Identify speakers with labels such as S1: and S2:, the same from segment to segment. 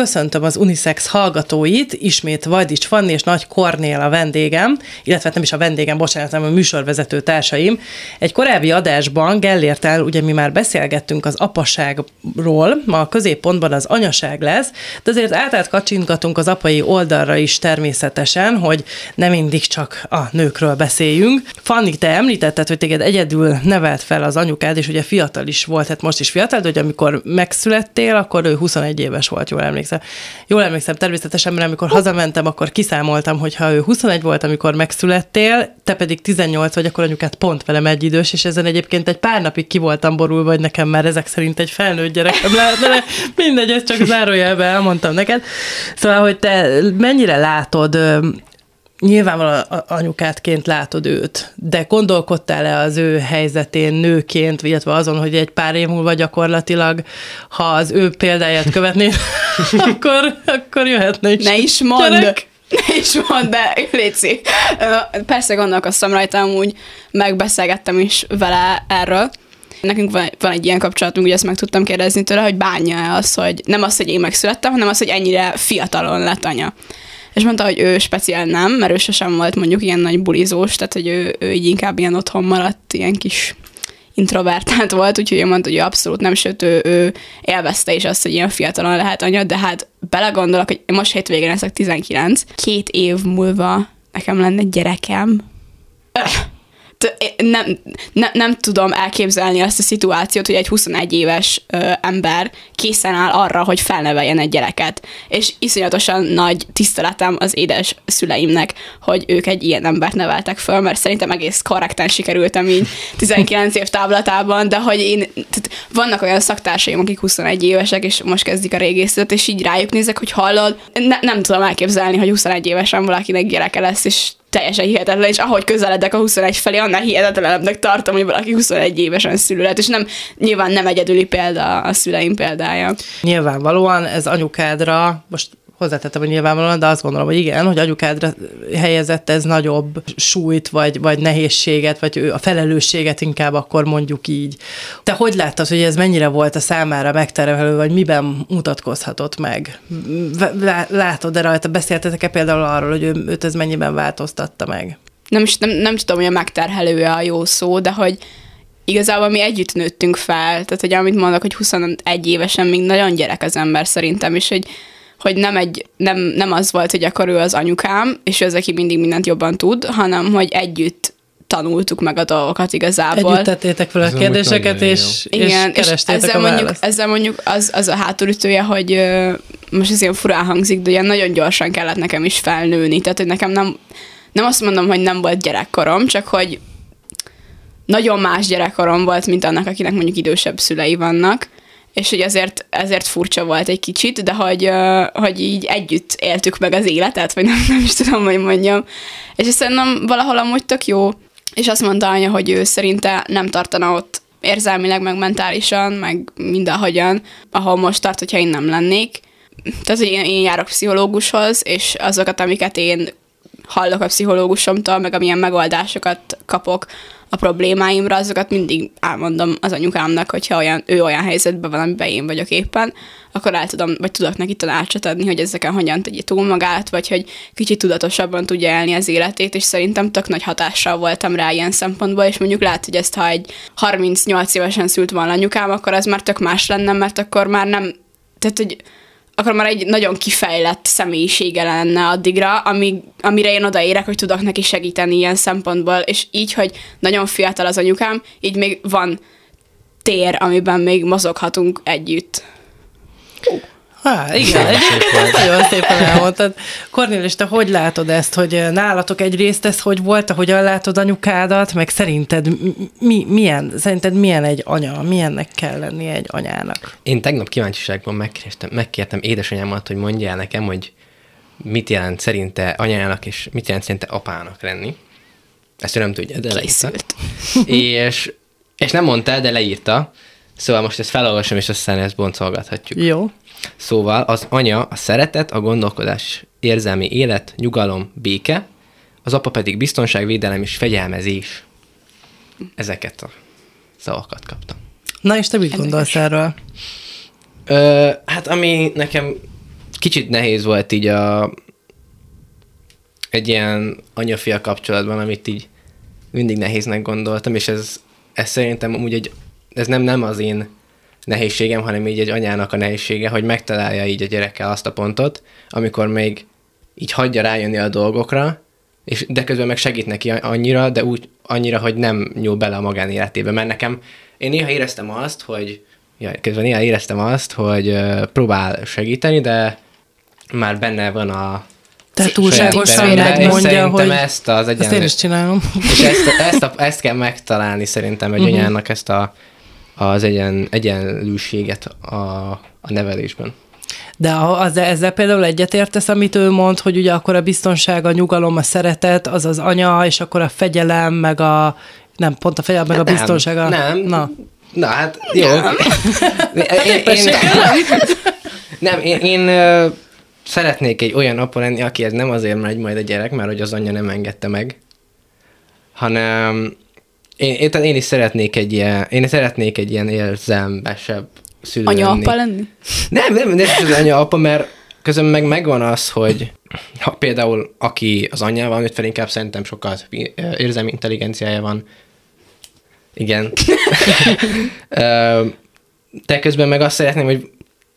S1: Köszöntöm az Unisex hallgatóit, ismét Vajdics Fanni és Nagy Kornél a vendégem, illetve nem is a vendégem, bocsánat, hanem a műsorvezető társaim. Egy korábbi adásban Gellértel, ugye mi már beszélgettünk az apaságról, ma a középpontban az anyaság lesz, de azért átát kacsingatunk az apai oldalra is természetesen, hogy nem mindig csak a nőkről beszéljünk. Fanni, te említetted, hogy téged egyedül nevelt fel az anyukád, és ugye fiatal is volt, hát most is fiatal, de hogy amikor megszülettél, akkor ő 21 éves volt, jól emlékszem emlékszem. Jól emlékszem természetesen, mert amikor hazamentem, akkor kiszámoltam, hogy ha ő 21 volt, amikor megszülettél, te pedig 18 vagy, akkor anyukát pont velem egy idős, és ezen egyébként egy pár napig ki voltam borulva, vagy nekem már ezek szerint egy felnőtt gyerekem lehetne, de mindegy, ezt csak zárójelben elmondtam neked. Szóval, hogy te mennyire látod nyilvánvalóan anyukátként látod őt, de gondolkodtál-e az ő helyzetén nőként, illetve azon, hogy egy pár év múlva gyakorlatilag, ha az ő példáját követné, akkor, akkor jöhetne is.
S2: Ne is mondd! Gyerek. Ne is mondd, de Léci. Persze gondolkoztam rajta, amúgy megbeszélgettem is vele erről. Nekünk van, van egy ilyen kapcsolatunk, ugye ezt meg tudtam kérdezni tőle, hogy bánja-e az, hogy nem az, hogy én megszülettem, hanem az, hogy ennyire fiatalon lett anya és mondta, hogy ő speciál nem, mert ő sosem volt mondjuk ilyen nagy bulizós, tehát hogy ő, ő így inkább ilyen otthon maradt, ilyen kis introvertált volt, úgyhogy ő mondta, hogy ő abszolút nem, sőt, ő, ő élvezte is azt, hogy ilyen fiatalon lehet anya, de hát belegondolok, hogy most hétvégén leszek 19, két év múlva nekem lenne gyerekem. Öh nem, nem, nem tudom elképzelni azt a szituációt, hogy egy 21 éves ö, ember készen áll arra, hogy felneveljen egy gyereket. És iszonyatosan nagy tiszteletem az édes szüleimnek, hogy ők egy ilyen embert neveltek föl, mert szerintem egész korrekten sikerültem így 19 év táblatában, de hogy én, tehát vannak olyan szaktársaim, akik 21 évesek, és most kezdik a régészetet, és így rájuk nézek, hogy hallod, ne, nem tudom elképzelni, hogy 21 évesen valakinek gyereke lesz, és teljesen hihetetlen, és ahogy közeledek a 21 felé, annál hihetetlenebbnek tartom, hogy valaki 21 évesen szülőlet, és nem, nyilván nem egyedüli példa a szüleim példája.
S1: Nyilvánvalóan ez anyukádra, most hozzátettem, hogy nyilvánvalóan, de azt gondolom, hogy igen, hogy anyukádra helyezett ez nagyobb súlyt, vagy, vagy nehézséget, vagy a felelősséget inkább akkor mondjuk így. Te hogy láttad, hogy ez mennyire volt a számára megterhelő, vagy miben mutatkozhatott meg? Látod-e rajta, beszéltetek-e például arról, hogy ő, őt ez mennyiben változtatta meg?
S2: Nem, nem, nem tudom, hogy a megterhelő a jó szó, de hogy igazából mi együtt nőttünk fel, tehát hogy amit mondok, hogy 21 évesen még nagyon gyerek az ember szerintem, és hogy hogy nem, egy, nem, nem az volt, hogy akkor ő az anyukám, és ő az, aki mindig mindent jobban tud, hanem hogy együtt tanultuk meg a dolgokat igazából.
S1: Együtt tettétek fel a Ez kérdéseket, és, Igen, és, és
S2: ezzel,
S1: a
S2: mondjuk, ezzel mondjuk az, az a hátulütője, hogy most ez ilyen furán hangzik, de ilyen nagyon gyorsan kellett nekem is felnőni. Tehát, hogy nekem nem, nem azt mondom, hogy nem volt gyerekkorom, csak hogy nagyon más gyerekkorom volt, mint annak, akinek mondjuk idősebb szülei vannak és hogy ezért, ezért furcsa volt egy kicsit, de hogy, hogy így együtt éltük meg az életet, vagy nem, nem is tudom, hogy mondjam. És szerintem valahol amúgy tök jó, és azt mondta anya, hogy ő szerinte nem tartana ott érzelmileg, meg mentálisan, meg mindenhogyan, ahol most tart, hogyha én nem lennék. Tehát, hogy én, én járok pszichológushoz, és azokat, amiket én hallok a pszichológusomtól, meg amilyen megoldásokat kapok a problémáimra, azokat mindig elmondom az anyukámnak, hogyha olyan, ő olyan helyzetben van, amiben én vagyok éppen, akkor el tudom, vagy tudok neki tanácsot adni, hogy ezeken hogyan tegye túl magát, vagy hogy kicsit tudatosabban tudja élni az életét, és szerintem tök nagy hatással voltam rá ilyen szempontból, és mondjuk lehet, hogy ezt, ha egy 38 évesen szült volna anyukám, akkor az már tök más lenne, mert akkor már nem, tehát, hogy akkor már egy nagyon kifejlett személyisége lenne addigra, amíg, amire én odaérek, hogy tudok neki segíteni ilyen szempontból, és így, hogy nagyon fiatal az anyukám, így még van tér, amiben még mozoghatunk együtt.
S1: Uh. Há, igen, egyébként ezt nagyon szépen elmondtad. Kornélis, te hogy látod ezt, hogy nálatok egyrészt ez hogy volt, ahogyan látod anyukádat, meg szerinted mi, milyen, szerinted milyen egy anya, milyennek kell lenni egy anyának?
S3: Én tegnap kíváncsiságban megkértem, megkértem édesanyámat, hogy mondja el nekem, hogy mit jelent szerinte anyának, és mit jelent szerinte apának lenni. Ezt ő nem tudja, de leírta. és, és nem mondta, de leírta. Szóval most ezt felolvasom, és aztán ezt boncolgathatjuk.
S1: Jó.
S3: Szóval az anya a szeretet, a gondolkodás, érzelmi élet, nyugalom, béke, az apa pedig biztonság, védelem és fegyelmezés. Ezeket a szavakat kaptam.
S1: Na és te mit gondolsz erről?
S3: Ö, hát ami nekem kicsit nehéz volt így a, egy ilyen anyafia kapcsolatban, amit így mindig nehéznek gondoltam, és ez, ez szerintem amúgy egy, ez nem, nem az én nehézségem, hanem így egy anyának a nehézsége, hogy megtalálja így a gyerekkel azt a pontot, amikor még így hagyja rájönni a dolgokra, és de közben meg segít neki annyira, de úgy annyira, hogy nem nyúl bele a magánéletébe. Mert nekem, én néha éreztem azt, hogy ja, közben néha éreztem azt, hogy próbál segíteni, de már benne van a
S1: tehát túlságosan megmondja, hogy
S3: ezt az egyen...
S1: ezt én is csinálom.
S3: És ezt, ezt, a, ezt kell megtalálni szerintem egy uh-huh. anyának ezt a, az egyen, egyenlőséget a, a nevelésben.
S1: De az, ezzel például egyetértesz, amit ő mond, hogy ugye akkor a biztonság, a nyugalom, a szeretet, az az anya, és akkor a fegyelem, meg a nem, pont a fegyelem, meg a biztonság.
S3: Nem, nem. Na. Na, hát jó. Nem. én, én, nem, én, én szeretnék egy olyan apa lenni, akihez nem azért megy majd a gyerek, mert hogy az anyja nem engedte meg, hanem én, én, én is szeretnék egy ilyen, én szeretnék egy ilyen érzelmesebb szülő
S2: Anya-apa lenni.
S3: Nem, nem, nem az anya-apa, mert közben meg megvan az, hogy ha például aki az anyjával nőtt fel, inkább szerintem sokkal érzelmi intelligenciája van. Igen. De közben meg azt szeretném, hogy,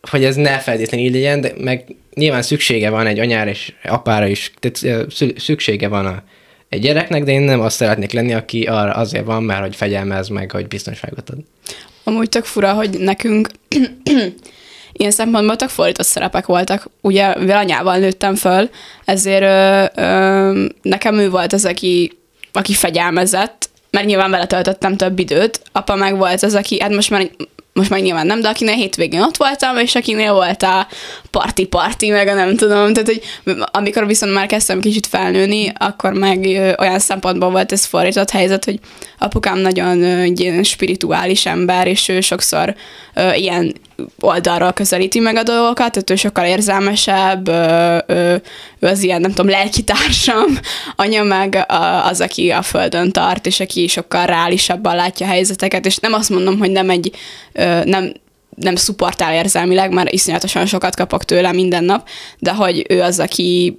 S3: hogy ez ne feltétlenül így legyen, de meg nyilván szüksége van egy anyára és apára is, tehát szüksége van a, egy gyereknek, de én nem azt szeretnék lenni, aki arra azért van, mert hogy fegyelmez meg, hogy biztonságot ad.
S2: Amúgy tök fura, hogy nekünk ilyen szempontból tök fordított szerepek voltak. Ugye, mivel anyával nőttem föl, ezért ö, ö, nekem ő volt az, aki, aki fegyelmezett, mert nyilván vele töltöttem több időt. Apa meg volt az, aki, hát most már most meg nyilván nem, de akinél hétvégén ott voltam, és akinél volt a parti-parti, meg a nem tudom, tehát hogy amikor viszont már kezdtem kicsit felnőni, akkor meg olyan szempontból volt ez fordított helyzet, hogy apukám nagyon egy ilyen spirituális ember, és ő sokszor ilyen oldalról közelíti meg a dolgokat, tehát ő sokkal érzelmesebb, ő, ő, az ilyen, nem tudom, lelkitársam, anya meg az, aki a földön tart, és aki sokkal reálisabban látja a helyzeteket, és nem azt mondom, hogy nem egy, nem, nem szuportál érzelmileg, mert iszonyatosan sokat kapok tőle minden nap, de hogy ő az, aki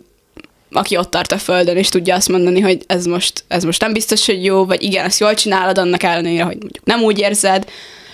S2: aki ott tart a földön, és tudja azt mondani, hogy ez most, ez most nem biztos, hogy jó, vagy igen, ezt jól csinálod, annak ellenére, hogy mondjuk nem úgy érzed,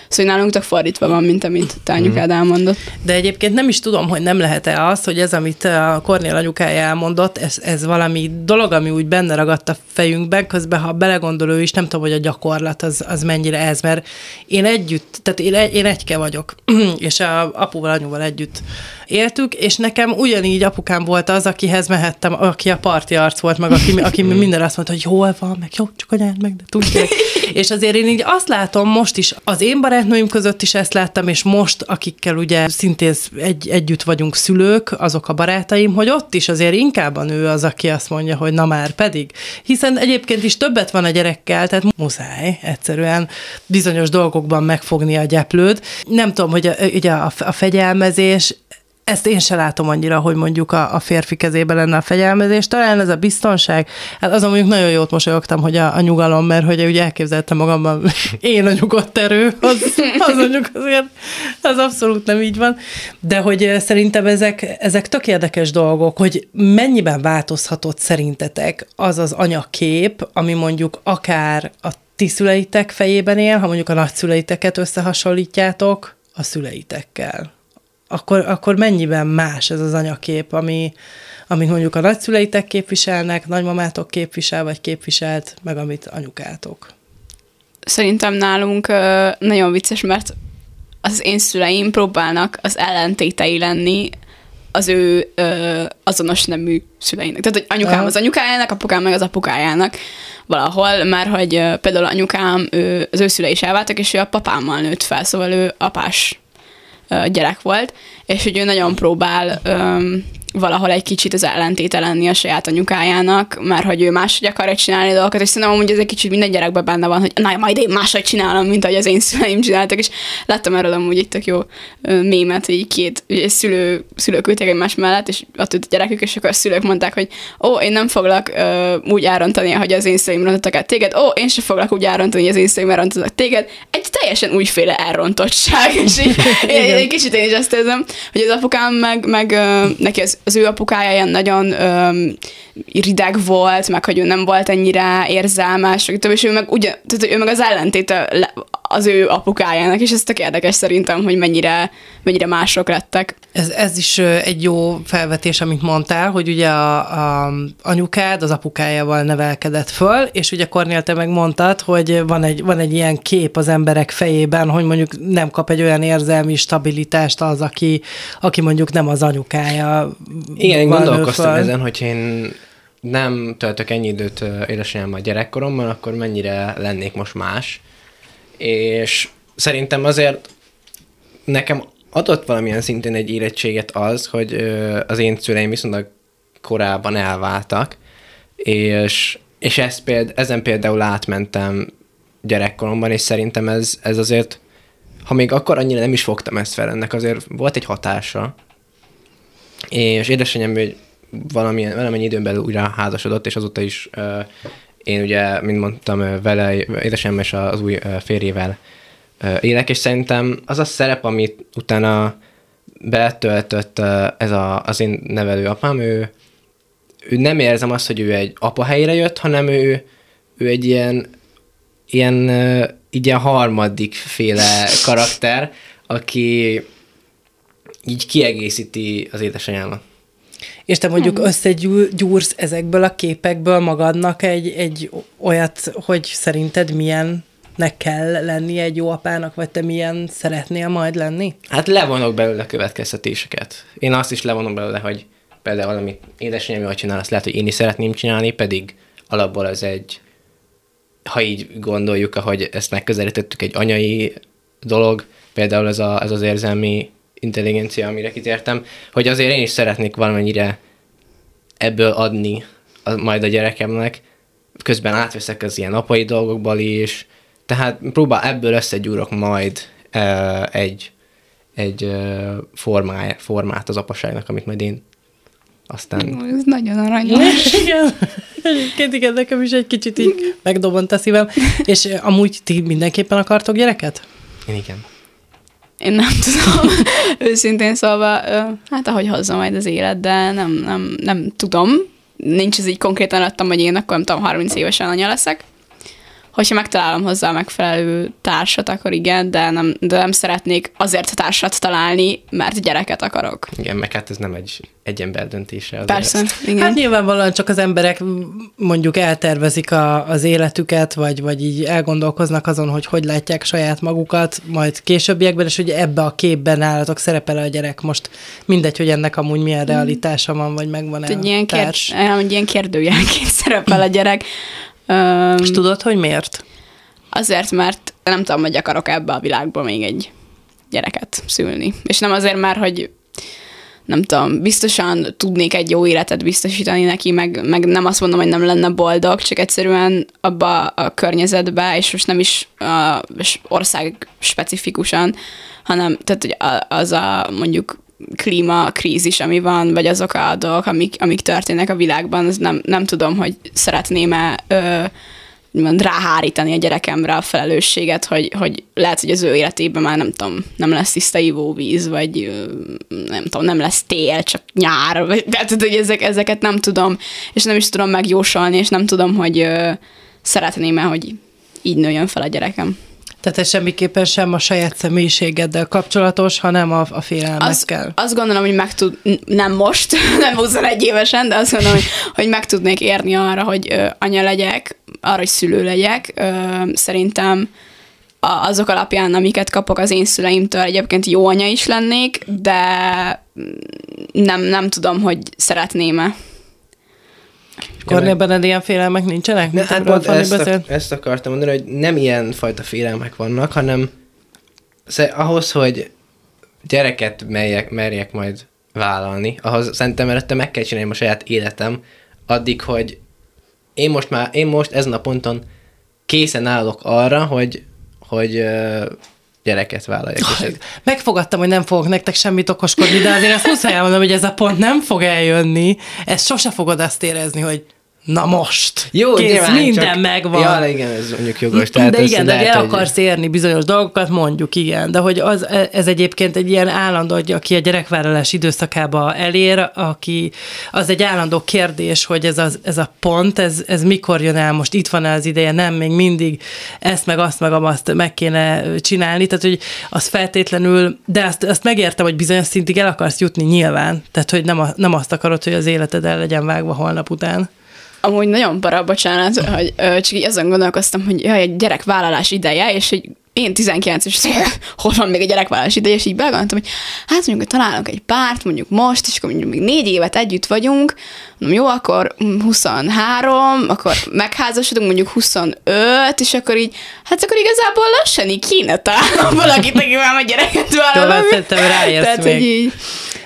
S2: Szóval nálunk tök fordítva van, mint amit te anyukád mhm. elmondott.
S1: De egyébként nem is tudom, hogy nem lehet-e az, hogy ez, amit a Kornél anyukája elmondott, ez, ez valami dolog, ami úgy benne ragadt a fejünkben, közben, ha belegondol ő is, nem tudom, hogy a gyakorlat az, az mennyire ez, mert én együtt, tehát én, én egyke vagyok, és a apuval, anyuval együtt éltük, és nekem ugyanígy apukám volt az, akihez mehettem, aki a parti arc volt, meg aki, aki minden azt mondta, hogy jól van, meg jó, csak anyád meg, de tudják. és azért én így azt látom most is, az én barátnőim között is ezt láttam, és most, akikkel ugye szintén egy, együtt vagyunk szülők, azok a barátaim, hogy ott is azért inkább a nő az, aki azt mondja, hogy na már pedig. Hiszen egyébként is többet van a gyerekkel, tehát muszáj egyszerűen bizonyos dolgokban megfogni a gyeplőd. Nem tudom, hogy a, ugye a, a fegyelmezés ezt én se látom annyira, hogy mondjuk a, a férfi kezében lenne a fegyelmezés. Talán ez a biztonság, hát azon mondjuk nagyon jót mosolyogtam, hogy a, a nyugalom, mert hogy ugye elképzeltem magamban, én a nyugodt erő, az, az mondjuk azért, az abszolút nem így van. De hogy szerintem ezek, ezek tök érdekes dolgok, hogy mennyiben változhatott szerintetek az az anyakép, ami mondjuk akár a ti szüleitek fejében él, ha mondjuk a nagyszüleiteket összehasonlítjátok a szüleitekkel akkor, akkor mennyiben más ez az anyakép, ami, amit mondjuk a nagyszüleitek képviselnek, nagymamátok képvisel, vagy képviselt, meg amit anyukátok?
S2: Szerintem nálunk nagyon vicces, mert az én szüleim próbálnak az ellentétei lenni az ő ö, azonos nemű szüleinek. Tehát, hogy anyukám az anyukájának, apukám meg az apukájának valahol, mert hogy ö, például anyukám, ő, az ő szülei is elváltak, és ő a papámmal nőtt fel, szóval ő apás gyerek volt, és hogy ő nagyon próbál valahol egy kicsit az ellentéte lenni a saját anyukájának, mert hogy ő máshogy akar csinálni dolgokat, és szerintem amúgy ez egy kicsit minden gyerekben benne van, hogy na, majd én máshogy csinálom, mint ahogy az én szüleim csináltak, és láttam erről amúgy egy tök jó mémet, hogy két ugye, szülő, szülők ültek egymás mellett, és ott a gyerekük, és akkor a szülők mondták, hogy ó, én nem foglak uh, úgy árontani, hogy az én szüleim rontottak el téged, ó, én sem foglak úgy árontani, hogy az én szüleim rontottak téged, egy teljesen újféle elrontottság, és így, én, egy kicsit én is ezt érzem, hogy az apukám meg, meg neki az, az ő apukája ilyen nagyon um, rideg volt, meg hogy ő nem volt ennyire érzelmes, és ő meg, ugye, tehát ő meg az ellentéte az ő apukájának, és ez tök érdekes szerintem, hogy mennyire, mennyire mások lettek.
S1: Ez, ez is egy jó felvetés, amit mondtál, hogy ugye a, a anyukád az apukájával nevelkedett föl, és ugye Kornél, te meg mondtad, hogy van egy, van egy ilyen kép az emberek fejében, hogy mondjuk nem kap egy olyan érzelmi stabilitást az, aki, aki mondjuk nem az anyukája.
S3: Igen, én gondolkoztam föl. ezen, hogy én nem töltök ennyi időt édesanyámmal gyerekkoromban, akkor mennyire lennék most más. És szerintem azért nekem adott valamilyen szinten egy érettséget az, hogy az én szüleim viszonylag korábban elváltak, és, és ezt péld, ezen például átmentem gyerekkoromban, és szerintem ez, ez azért, ha még akkor annyira nem is fogtam ezt fel, ennek azért volt egy hatása. És édesanyám hogy valamilyen, valamennyi időn belül újra házasodott, és azóta is uh, én ugye, mint mondtam, vele, édesanyám és az új férjével élek, és szerintem az a szerep, amit utána betöltött ez a, az én nevelő apám, ő, ő nem érzem azt, hogy ő egy apa helyre jött, hanem ő, ő egy ilyen, ilyen, ilyen harmadik féle karakter, aki így kiegészíti az édesanyámat.
S1: És te mondjuk hmm. összegyúrsz ezekből a képekből magadnak egy, egy olyat, hogy szerinted milyen nek kell lenni egy jó apának, vagy te milyen szeretnél majd lenni?
S3: Hát levonok belőle következtetéseket. Én azt is levonom belőle, hogy például valami édesanyám jól csinál, azt lehet, hogy én is szeretném csinálni, pedig alapból ez egy, ha így gondoljuk, ahogy ezt megközelítettük, egy anyai dolog, például ez, a, ez az érzelmi intelligencia, amire kitértem, hogy azért én is szeretnék valamennyire ebből adni a, majd a gyerekemnek, közben átveszek az ilyen apai dolgokból is, tehát próbál ebből összegyúrok majd uh, egy, egy uh, formáj, formát az apaságnak, amit majd én aztán...
S2: Ez nagyon aranyos.
S1: igen. Egyébként igen, nekem is egy kicsit így megdobont a szívem. És amúgy ti mindenképpen akartok gyereket?
S3: Én igen.
S2: Én nem tudom, őszintén szólva, hát ahogy hozza majd az élet, de nem, nem, nem tudom. Nincs ez így konkrétan adtam, hogy én akkor nem tudom, 30 évesen anya leszek hogyha megtalálom hozzá a megfelelő társat, akkor igen, de nem, de nem szeretnék azért társat találni, mert gyereket akarok.
S3: Igen, meg hát ez nem egy, egy ember döntése.
S2: Persze,
S1: ezt.
S2: igen.
S1: Hát nyilvánvalóan csak az emberek mondjuk eltervezik a, az életüket, vagy, vagy így elgondolkoznak azon, hogy hogy látják saját magukat, majd későbbiekben, és hogy ebbe a képben állatok szerepel a gyerek. Most mindegy, hogy ennek amúgy milyen realitása van, vagy megvan-e
S2: egy ilyen, társ. Kér, ilyen kérdőjelként szerepel a gyerek.
S1: Um, És tudod, hogy miért?
S2: Azért, mert nem tudom, hogy akarok ebbe a világba még egy gyereket szülni. És nem azért már, hogy nem tudom, biztosan tudnék egy jó életet biztosítani neki, meg, meg nem azt mondom, hogy nem lenne boldog, csak egyszerűen abba a környezetbe, és most nem is a, ország specifikusan, hanem tehát, hogy az a mondjuk klímakrízis, ami van, vagy azok a dolgok, amik, amik történnek a világban, az nem, nem tudom, hogy szeretném-e ö, mond, ráhárítani a gyerekemre a felelősséget, hogy, hogy lehet, hogy az ő életében már nem tudom, nem lesz tiszta ivóvíz, vagy nem tudom, nem lesz tél, csak nyár, vagy, tehát, hogy ezek, ezeket nem tudom, és nem is tudom megjósolni, és nem tudom, hogy szeretném-e, hogy így nőjön fel a gyerekem.
S1: Tehát ez semmiképpen sem a saját személyiségeddel kapcsolatos, hanem a, a félelmekkel.
S2: Az, azt gondolom, hogy meg tud, nem most, nem 21 évesen, de azt gondolom, hogy, hogy meg tudnék érni arra, hogy anya legyek, arra, hogy szülő legyek. Szerintem azok alapján, amiket kapok az én szüleimtől, egyébként jó anya is lennék, de nem, nem tudom, hogy szeretném-e.
S1: Kornél benned ilyen félelmek nincsenek?
S3: Ne, hát pont ezt, a, ezt akartam mondani, hogy nem ilyen fajta félelmek vannak, hanem ahhoz, hogy gyereket merjek, merjek majd vállalni, ahhoz szerintem előtte meg kell csinálni a saját életem, addig, hogy én most már, én most ezen a ponton készen állok arra, hogy, hogy gyereket vállaljak.
S1: Oh, megfogadtam, hogy nem fogok nektek semmit okoskodni, de azért azt muszáj elmondom, hogy ez a pont nem fog eljönni. Ezt sose fogod azt érezni, hogy Na most. Jó, Kész, nyilván, minden csak... megvan.
S3: Ja, igen, ez mondjuk jogos. Tehát
S1: de igen, de el akarsz érni bizonyos dolgokat, mondjuk igen. De hogy az, ez egyébként egy ilyen állandó, hogy aki a gyerekvállalás időszakába elér, aki, az egy állandó kérdés, hogy ez, az, ez a pont, ez, ez mikor jön el, most itt van az ideje, nem, még mindig ezt meg azt meg azt meg kéne csinálni, tehát hogy az feltétlenül, de azt, azt megértem, hogy bizonyos szintig el akarsz jutni nyilván, tehát hogy nem, a, nem azt akarod, hogy az életed el legyen vágva holnap után
S2: amúgy nagyon para, bocsánat, hogy ö, csak így azon gondolkoztam, hogy jaj, egy gyerekvállalás ideje, és hogy én 19 és hol van még a gyerekvállalás ideje, és így belegondoltam, hogy hát mondjuk, hogy találunk egy párt, mondjuk most, és akkor mondjuk még négy évet együtt vagyunk, mondom, jó, akkor 23, akkor megházasodunk, mondjuk 25, és akkor így, hát akkor igazából lassan így kéne találnom valakit, akivel majd gyereket vállalom.
S1: Tehát, még. így,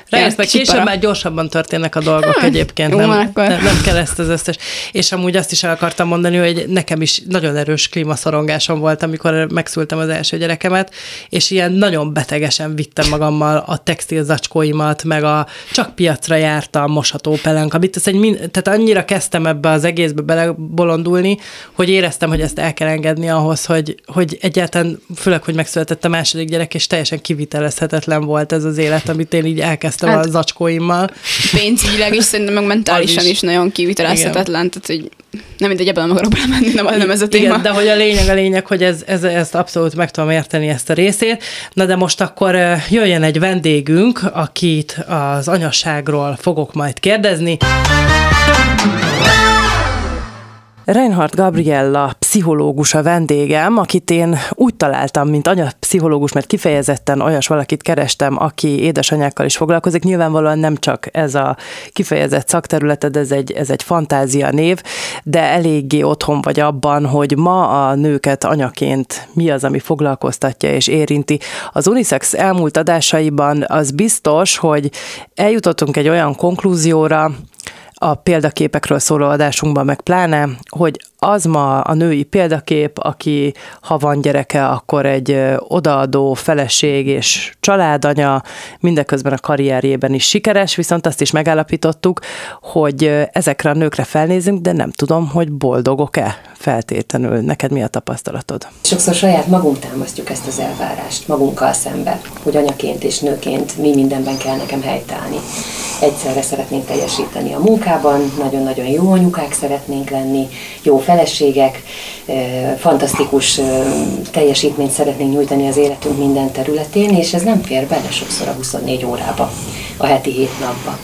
S1: Rájössz, később már gyorsabban történnek a dolgok hmm. egyébként, nem, nem, nem kell ezt az összes. És amúgy azt is el akartam mondani, hogy nekem is nagyon erős klímaszorongásom volt, amikor megszültem az első gyerekemet, és ilyen nagyon betegesen vittem magammal a textil zacskóimat, meg a csak piacra jártam mosható pelenk, amit ez egy, tehát annyira kezdtem ebbe az egészbe belebolondulni, hogy éreztem, hogy ezt el kell engedni ahhoz, hogy, hogy egyáltalán, főleg, hogy megszületett a második gyerek, és teljesen kivitelezhetetlen volt ez az élet, amit én így elkezdtem kezdtem hát, a zacskóimmal.
S2: Pénzügyileg is, szerintem meg mentálisan is. is nagyon kivitelezhetetlen, tehát hogy nem mindegy, ebben nem akarok belemenni, nem, nem ez a téma.
S1: Igen, de hogy a lényeg a lényeg, hogy ez, ez, ezt abszolút meg tudom érteni ezt a részét. Na de most akkor jöjjön egy vendégünk, akit az anyasságról fogok majd kérdezni. Reinhard Gabriella pszichológus a vendégem, akit én úgy találtam, mint anyapszichológus, mert kifejezetten olyas valakit kerestem, aki édesanyákkal is foglalkozik. Nyilvánvalóan nem csak ez a kifejezett szakterületed, ez egy, ez egy fantázia név, de eléggé otthon vagy abban, hogy ma a nőket anyaként mi az, ami foglalkoztatja és érinti. Az Unisex elmúlt adásaiban az biztos, hogy eljutottunk egy olyan konklúzióra, a példaképekről szóló adásunkban meg pláne, hogy az ma a női példakép, aki ha van gyereke, akkor egy odaadó feleség és családanya, mindeközben a karrierjében is sikeres, viszont azt is megállapítottuk, hogy ezekre a nőkre felnézünk, de nem tudom, hogy boldogok-e feltétlenül. Neked mi a tapasztalatod?
S4: Sokszor saját magunk támasztjuk ezt az elvárást magunkkal szembe, hogy anyaként és nőként mi mindenben kell nekem helytállni. Egyszerre szeretnénk teljesíteni a munkában, nagyon-nagyon jó anyukák szeretnénk lenni, jó feleségek, fantasztikus teljesítményt szeretnénk nyújtani az életünk minden területén, és ez nem fér bele sokszor a 24 órába, a heti 7 napba.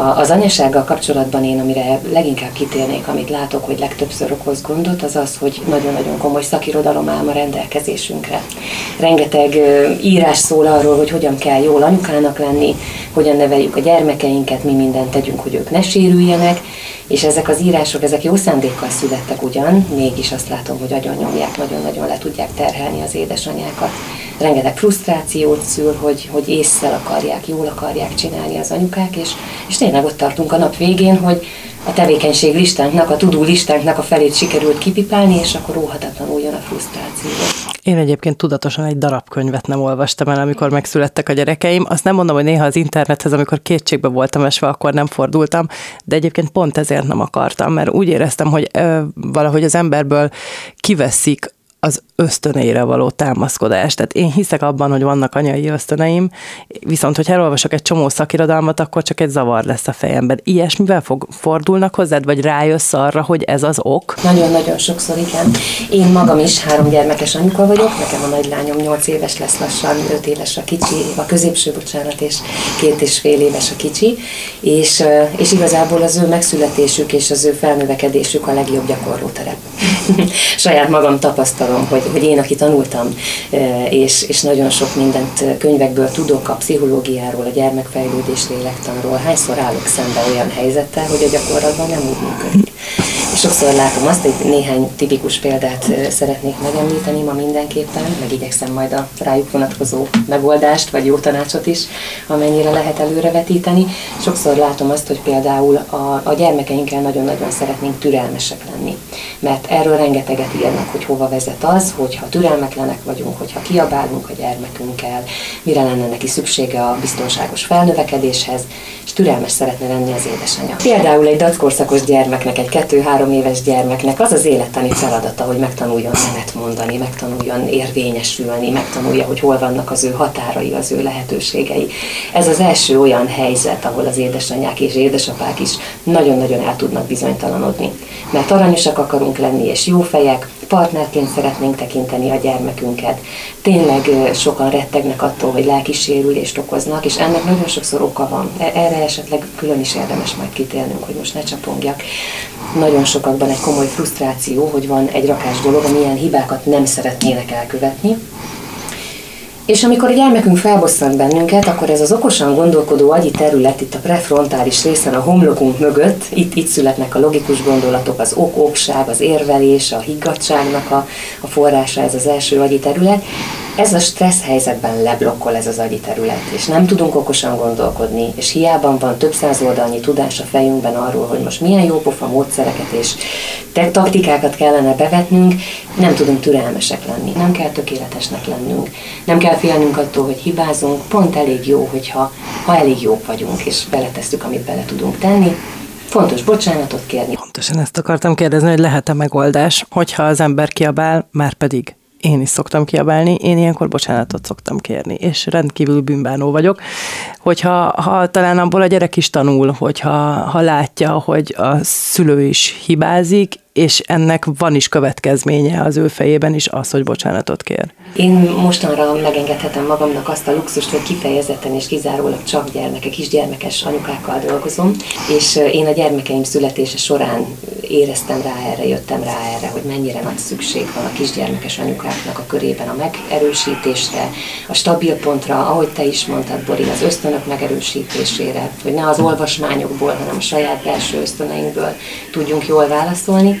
S4: Az anyasággal kapcsolatban én, amire leginkább kitérnék, amit látok, hogy legtöbbször okoz gondot, az az, hogy nagyon-nagyon komoly szakirodalom áll a rendelkezésünkre. Rengeteg írás szól arról, hogy hogyan kell jól anyukának lenni, hogyan neveljük a gyermekeinket, mi mindent tegyünk, hogy ők ne sérüljenek, és ezek az írások, ezek jó szándékkal születtek ugyan, mégis azt látom, hogy agyon nyomják, nagyon-nagyon le tudják terhelni az édesanyákat. Rengeteg frusztrációt szül, hogy, hogy észszel akarják, jól akarják csinálni az anyukák, és, és tényleg ott tartunk a nap végén, hogy a tevékenység listánknak, a tudó listánknak a felét sikerült kipipálni, és akkor óhatatlanul jön a frusztráció.
S1: Én egyébként tudatosan egy darab könyvet nem olvastam el, amikor megszülettek a gyerekeim. Azt nem mondom, hogy néha az internethez, amikor kétségbe voltam esve, akkor nem fordultam, de egyébként pont ezért nem akartam, mert úgy éreztem, hogy ö, valahogy az emberből kiveszik az ösztöneire való támaszkodás. Tehát én hiszek abban, hogy vannak anyai ösztöneim, viszont hogy elolvasok egy csomó szakirodalmat, akkor csak egy zavar lesz a fejemben. Ilyesmivel fog, fordulnak hozzád, vagy rájössz arra, hogy ez az ok?
S4: Nagyon-nagyon sokszor, igen. Én magam is három gyermekes anyuka vagyok, nekem a nagylányom nyolc éves lesz lassan, öt éves a kicsi, a középső, bocsánat, és két és fél éves a kicsi, és, és igazából az ő megszületésük és az ő felnövekedésük a legjobb gyakorlóterep. Saját magam tapasztalom tapasztalom, hogy, hogy én, aki tanultam, és, és nagyon sok mindent könyvekből tudok a pszichológiáról, a gyermekfejlődés lélektanról, hányszor állok szembe olyan helyzettel, hogy a gyakorlatban nem úgy működik. Sokszor látom azt, hogy néhány tipikus példát szeretnék megemlíteni ma mindenképpen, meg igyekszem majd a rájuk vonatkozó megoldást, vagy jó tanácsot is, amennyire lehet előrevetíteni. Sokszor látom azt, hogy például a, a gyermekeinkkel nagyon-nagyon szeretnénk türelmesek lenni, mert erről rengeteget írnak, hogy hova vezet az, hogyha türelmetlenek vagyunk, hogyha kiabálunk a gyermekünkkel, mire lenne neki szüksége a biztonságos felnövekedéshez, és türelmes szeretne lenni az édesanyja. Például egy dackorszakos gyermeknek, egy kettő-három éves gyermeknek az az élettani feladata, hogy megtanuljon nemet mondani, megtanuljon érvényesülni, megtanulja, hogy hol vannak az ő határai, az ő lehetőségei. Ez az első olyan helyzet, ahol az édesanyák és édesapák is nagyon-nagyon el tudnak bizonytalanodni. Mert aranyosak akarunk lenni, és jó fejek, partnerként szeretnénk tekinteni a gyermekünket. Tényleg sokan rettegnek attól, hogy lelki sérülést okoznak, és ennek nagyon sokszor oka van. E, erre esetleg külön is érdemes majd kitérnünk, hogy most ne csapongjak. Nagyon sokakban egy komoly frusztráció, hogy van egy rakás dolog, amilyen hibákat nem szeretnének elkövetni, és amikor a gyermekünk felbosszant bennünket, akkor ez az okosan gondolkodó agyi terület itt a prefrontális részen, a homlokunk mögött, itt, itt születnek a logikus gondolatok, az ok-okság, az érvelés, a higgadságnak a, a forrása, ez az első agyi terület, ez a stressz helyzetben leblokkol ez az agyi terület, és nem tudunk okosan gondolkodni, és hiába van több száz oldalnyi tudás a fejünkben arról, hogy most milyen jó pofa módszereket és taktikákat kellene bevetnünk, nem tudunk türelmesek lenni, nem kell tökéletesnek lennünk, nem kell félnünk attól, hogy hibázunk, pont elég jó, hogyha ha elég jók vagyunk, és beletesszük, amit bele tudunk tenni, Fontos bocsánatot kérni.
S1: Pontosan ezt akartam kérdezni, hogy lehet-e megoldás, hogyha az ember kiabál, már pedig én is szoktam kiabálni, én ilyenkor bocsánatot szoktam kérni, és rendkívül bűnbánó vagyok, hogyha ha talán abból a gyerek is tanul, hogyha ha látja, hogy a szülő is hibázik, és ennek van is következménye az ő fejében is az, hogy bocsánatot kér.
S4: Én mostanra megengedhetem magamnak azt a luxust, hogy kifejezetten és kizárólag csak gyermekek, kisgyermekes anyukákkal dolgozom, és én a gyermekeim születése során éreztem rá erre, jöttem rá erre, hogy mennyire nagy szükség van a kisgyermekes anyukáknak a körében a megerősítésre, a stabil pontra, ahogy te is mondtad, Bori, az ösztönök megerősítésére, hogy ne az olvasmányokból, hanem a saját belső ösztöneinkből tudjunk jól válaszolni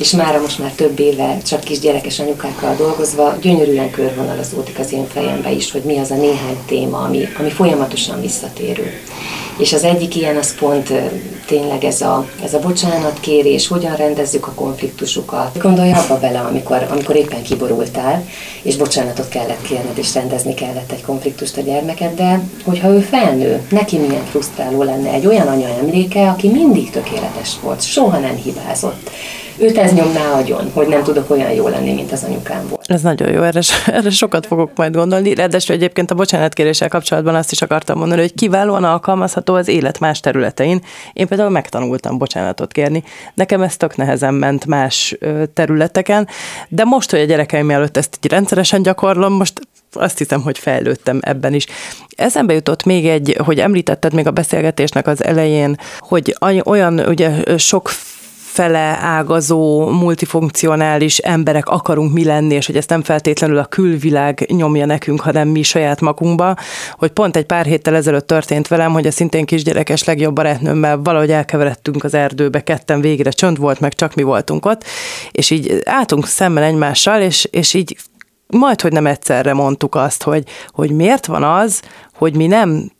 S4: és mára most már több éve csak kisgyerekes anyukákkal dolgozva gyönyörűen körvonalazódik az én fejembe is, hogy mi az a néhány téma, ami, ami folyamatosan visszatérő. És az egyik ilyen az pont tényleg ez a, ez a bocsánatkérés, hogyan rendezzük a konfliktusukat. Gondolj abba bele, amikor, amikor éppen kiborultál, és bocsánatot kellett kérned, és rendezni kellett egy konfliktust a gyermekeddel, hogyha ő felnő, neki milyen frusztráló lenne egy olyan anya emléke, aki mindig tökéletes volt, soha nem hibázott őt ez nyomná agyon, hogy nem tudok olyan jó lenni, mint az anyukám volt.
S1: Ez nagyon jó, erre, erre sokat fogok majd gondolni. Ráadásul egyébként a bocsánatkéréssel kapcsolatban azt is akartam mondani, hogy kiválóan alkalmazható az élet más területein. Én például megtanultam bocsánatot kérni. Nekem ez tök nehezen ment más területeken, de most, hogy a gyerekeim előtt ezt így rendszeresen gyakorlom, most azt hiszem, hogy fejlődtem ebben is. Eszembe jutott még egy, hogy említetted még a beszélgetésnek az elején, hogy olyan ugye sok fele ágazó, multifunkcionális emberek akarunk mi lenni, és hogy ezt nem feltétlenül a külvilág nyomja nekünk, hanem mi saját magunkba, hogy pont egy pár héttel ezelőtt történt velem, hogy a szintén kisgyerekes legjobb barátnőmmel valahogy elkeveredtünk az erdőbe, ketten végre csönd volt, meg csak mi voltunk ott, és így álltunk szemben egymással, és, és így majd, hogy nem egyszerre mondtuk azt, hogy, hogy miért van az, hogy mi nem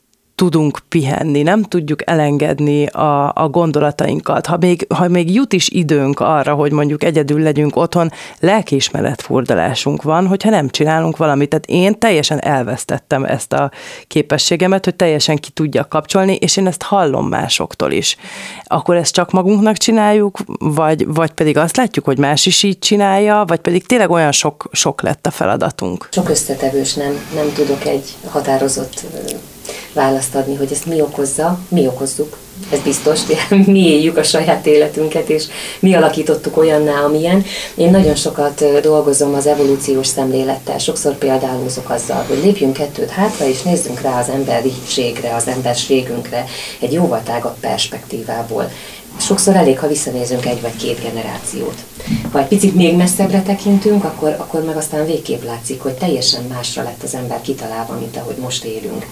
S1: tudunk pihenni, nem tudjuk elengedni a, a gondolatainkat. Ha még, ha még jut is időnk arra, hogy mondjuk egyedül legyünk otthon, lelkiismeret furdalásunk van, hogyha nem csinálunk valamit. Tehát én teljesen elvesztettem ezt a képességemet, hogy teljesen ki tudja kapcsolni, és én ezt hallom másoktól is. Akkor ezt csak magunknak csináljuk, vagy, vagy pedig azt látjuk, hogy más is így csinálja, vagy pedig tényleg olyan sok, sok lett a feladatunk.
S4: Sok összetevős, nem, nem tudok egy határozott választ adni, hogy ezt mi okozza, mi okozzuk. Ez biztos, mi éljük a saját életünket, és mi alakítottuk olyanná, amilyen. Én nagyon sokat dolgozom az evolúciós szemlélettel, sokszor példálózok azzal, hogy lépjünk kettőt hátra, és nézzünk rá az emberiségre, az emberségünkre egy jóval tágabb perspektívából sokszor elég, ha visszanézünk egy vagy két generációt. Ha egy picit még messzebbre tekintünk, akkor, akkor meg aztán végképp látszik, hogy teljesen másra lett az ember kitalálva, mint ahogy most élünk.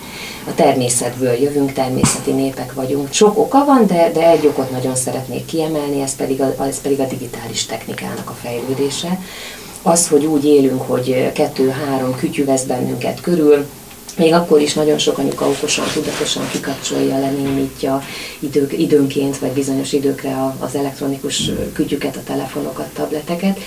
S4: A természetből jövünk, természeti népek vagyunk. Sok oka van, de, de egy okot nagyon szeretnék kiemelni, ez pedig, a, ez pedig a digitális technikának a fejlődése. Az, hogy úgy élünk, hogy kettő-három kütyű vesz bennünket körül, még akkor is nagyon sok anyuka okosan, tudatosan kikapcsolja, lenémítja idők, időnként, vagy bizonyos időkre az elektronikus kütyüket, a telefonokat, tableteket,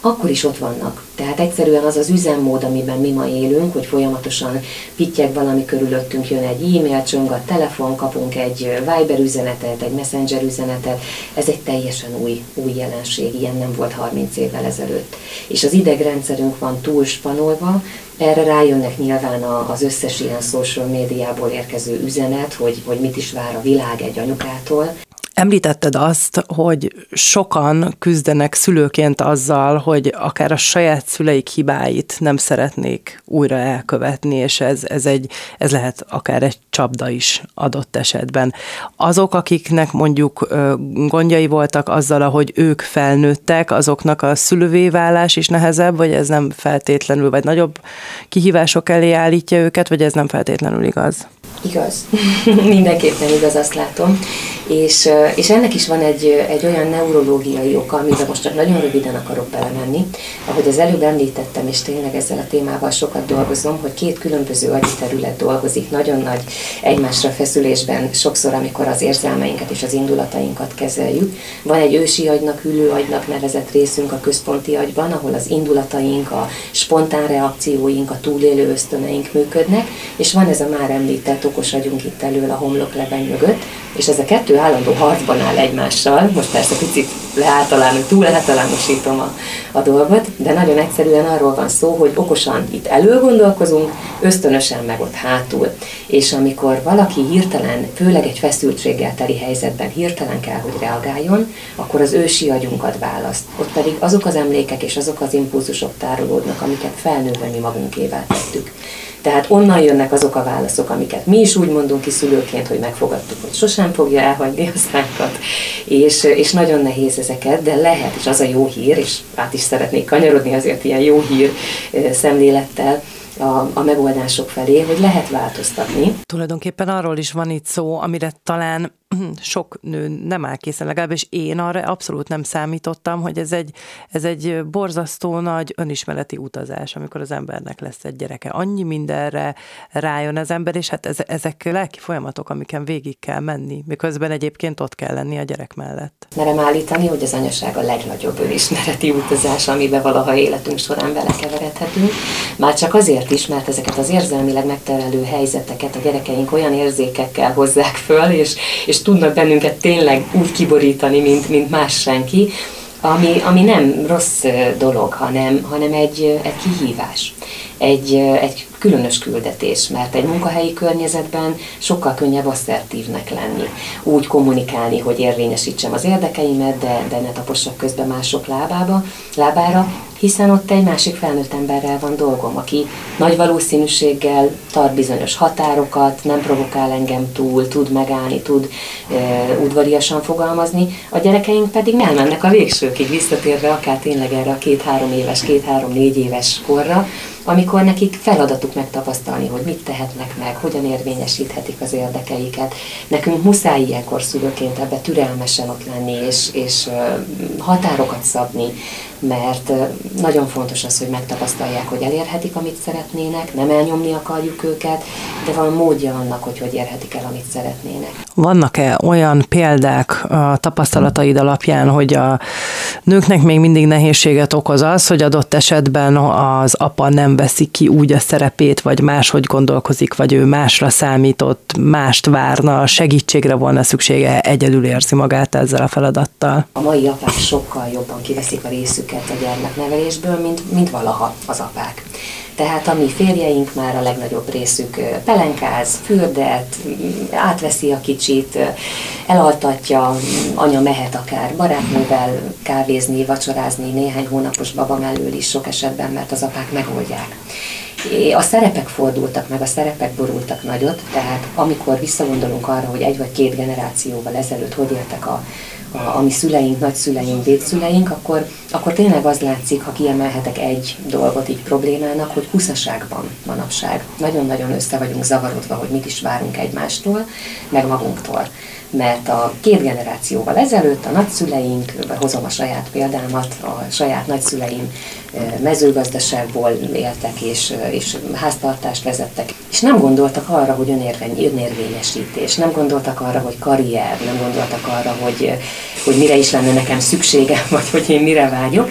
S4: akkor is ott vannak. Tehát egyszerűen az az üzemmód, amiben mi ma élünk, hogy folyamatosan pittyeg valami körülöttünk, jön egy e-mail, csöng a telefon, kapunk egy Viber üzenetet, egy Messenger üzenetet, ez egy teljesen új, új jelenség, ilyen nem volt 30 évvel ezelőtt. És az idegrendszerünk van túl spanolva, erre rájönnek nyilván az összes ilyen social médiából érkező üzenet, hogy, hogy mit is vár a világ egy anyukától.
S1: Említetted azt, hogy sokan küzdenek szülőként azzal, hogy akár a saját szüleik hibáit nem szeretnék újra elkövetni, és ez, ez, egy, ez lehet akár egy csapda is adott esetben. Azok, akiknek mondjuk gondjai voltak azzal, ahogy ők felnőttek, azoknak a szülővé válás is nehezebb, vagy ez nem feltétlenül, vagy nagyobb kihívások elé állítja őket, vagy ez nem feltétlenül igaz?
S4: Igaz. Mindenképpen igaz, azt látom. És, és ennek is van egy, egy olyan neurológiai oka, amiben most csak nagyon röviden akarok belemenni. Ahogy az előbb említettem, és tényleg ezzel a témával sokat dolgozom, hogy két különböző agyi terület dolgozik nagyon nagy egymásra feszülésben, sokszor, amikor az érzelmeinket és az indulatainkat kezeljük. Van egy ősi agynak, ülő agynak nevezett részünk a központi agyban, ahol az indulataink, a spontán reakcióink, a túlélő ösztöneink működnek, és van ez a már említett okos agyunk itt elől a homloklebeny mögött, és ez a kettő állandó harcban áll egymással, most persze picit leáltalános, túl általánosítom a, a dolgot, de nagyon egyszerűen arról van szó, hogy okosan itt előgondolkozunk, ösztönösen meg ott hátul. És amikor valaki hirtelen, főleg egy feszültséggel teli helyzetben hirtelen kell, hogy reagáljon, akkor az ősi agyunkat választ. Ott pedig azok az emlékek és azok az impulzusok tárolódnak, amiket felnőve mi magunkével tettük. Tehát onnan jönnek azok a válaszok, amiket mi is úgy mondunk ki szülőként, hogy megfogadtuk, hogy sosem fogja elhagyni a szánkat, és, és nagyon nehéz ezeket, de lehet, és az a jó hír, és át is szeretnék kanyarodni azért ilyen jó hír szemlélettel, a, a megoldások felé, hogy lehet változtatni.
S1: Tulajdonképpen arról is van itt szó, amire talán sok nő nem áll készen, legalábbis én arra abszolút nem számítottam, hogy ez egy, ez egy borzasztó nagy önismereti utazás, amikor az embernek lesz egy gyereke. Annyi mindenre rájön az ember, és hát ez, ezek lelki folyamatok, amiken végig kell menni, miközben egyébként ott kell lenni a gyerek mellett.
S4: Merem állítani, hogy az anyaság a legnagyobb önismereti utazás, amiben valaha életünk során belekeveredhetünk. Már csak azért is, mert ezeket az érzelmileg megterelő helyzeteket a gyerekeink olyan érzékekkel hozzák föl, és, és tudnak bennünket tényleg úgy kiborítani, mint, mint más senki, ami, ami nem rossz dolog, hanem, hanem egy, egy kihívás, egy, egy különös küldetés, mert egy munkahelyi környezetben sokkal könnyebb asszertívnek lenni, úgy kommunikálni, hogy érvényesítsem az érdekeimet, de, de ne tapossak közben mások lábába, lábára, hiszen ott egy másik felnőtt emberrel van dolgom, aki nagy valószínűséggel tart bizonyos határokat, nem provokál engem túl, tud megállni, tud e, udvariasan fogalmazni, a gyerekeink pedig elmennek a végsőkig, visszatérve akár tényleg erre a két-három éves, két-három-négy éves korra, amikor nekik feladatuk megtapasztalni, hogy mit tehetnek meg, hogyan érvényesíthetik az érdekeiket. Nekünk muszáj ilyenkor szülőként ebbe türelmesen ott lenni, és, és határokat szabni, mert nagyon fontos az, hogy megtapasztalják, hogy elérhetik, amit szeretnének, nem elnyomni akarjuk őket, de van módja annak, hogy hogy érhetik el, amit szeretnének.
S1: Vannak-e olyan példák a tapasztalataid alapján, hogy a nőknek még mindig nehézséget okoz az, hogy adott esetben az apa nem veszi ki úgy a szerepét, vagy máshogy gondolkozik, vagy ő másra számított, mást várna, segítségre volna szüksége, egyedül érzi magát ezzel a feladattal?
S4: A mai apák sokkal jobban kiveszik a részüket a gyermeknevelésből, mint, mint valaha az apák. Tehát a mi férjeink már a legnagyobb részük pelenkáz, fürdet, átveszi a kicsit, elaltatja, anya mehet akár barátnővel kávézni, vacsorázni néhány hónapos baba mellől is sok esetben, mert az apák megoldják. A szerepek fordultak meg, a szerepek borultak nagyot, tehát amikor visszagondolunk arra, hogy egy vagy két generációval ezelőtt hogy éltek a a, a mi szüleink, nagyszüleink, dédszüleink, akkor, akkor tényleg az látszik, ha kiemelhetek egy dolgot így problémának, hogy huszaságban manapság. Nagyon-nagyon össze vagyunk zavarodva, hogy mit is várunk egymástól, meg magunktól mert a két generációval ezelőtt a nagyszüleink, hozom a saját példámat, a saját nagyszüleim mezőgazdaságból éltek és, és háztartást vezettek, és nem gondoltak arra, hogy önérvény, önérvényesítés, nem gondoltak arra, hogy karrier, nem gondoltak arra, hogy, hogy mire is lenne nekem szükségem, vagy hogy én mire vágyok,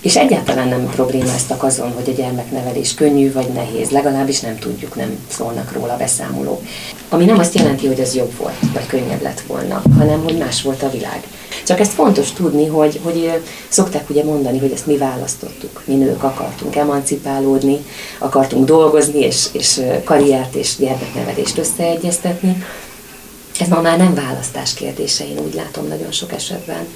S4: És egyáltalán nem problémáztak azon, hogy a gyermeknevelés könnyű vagy nehéz, legalábbis nem tudjuk, nem szólnak róla beszámolók. Ami nem azt jelenti, hogy az jobb volt, vagy könnyebb lett volna, hanem hogy más volt a világ. Csak ezt fontos tudni, hogy, hogy szokták ugye mondani, hogy ezt mi választottuk. Mi nők akartunk emancipálódni, akartunk dolgozni, és, és karriert és gyermeknevelést összeegyeztetni. Ez ma már nem választás kérdése, én úgy látom nagyon sok esetben,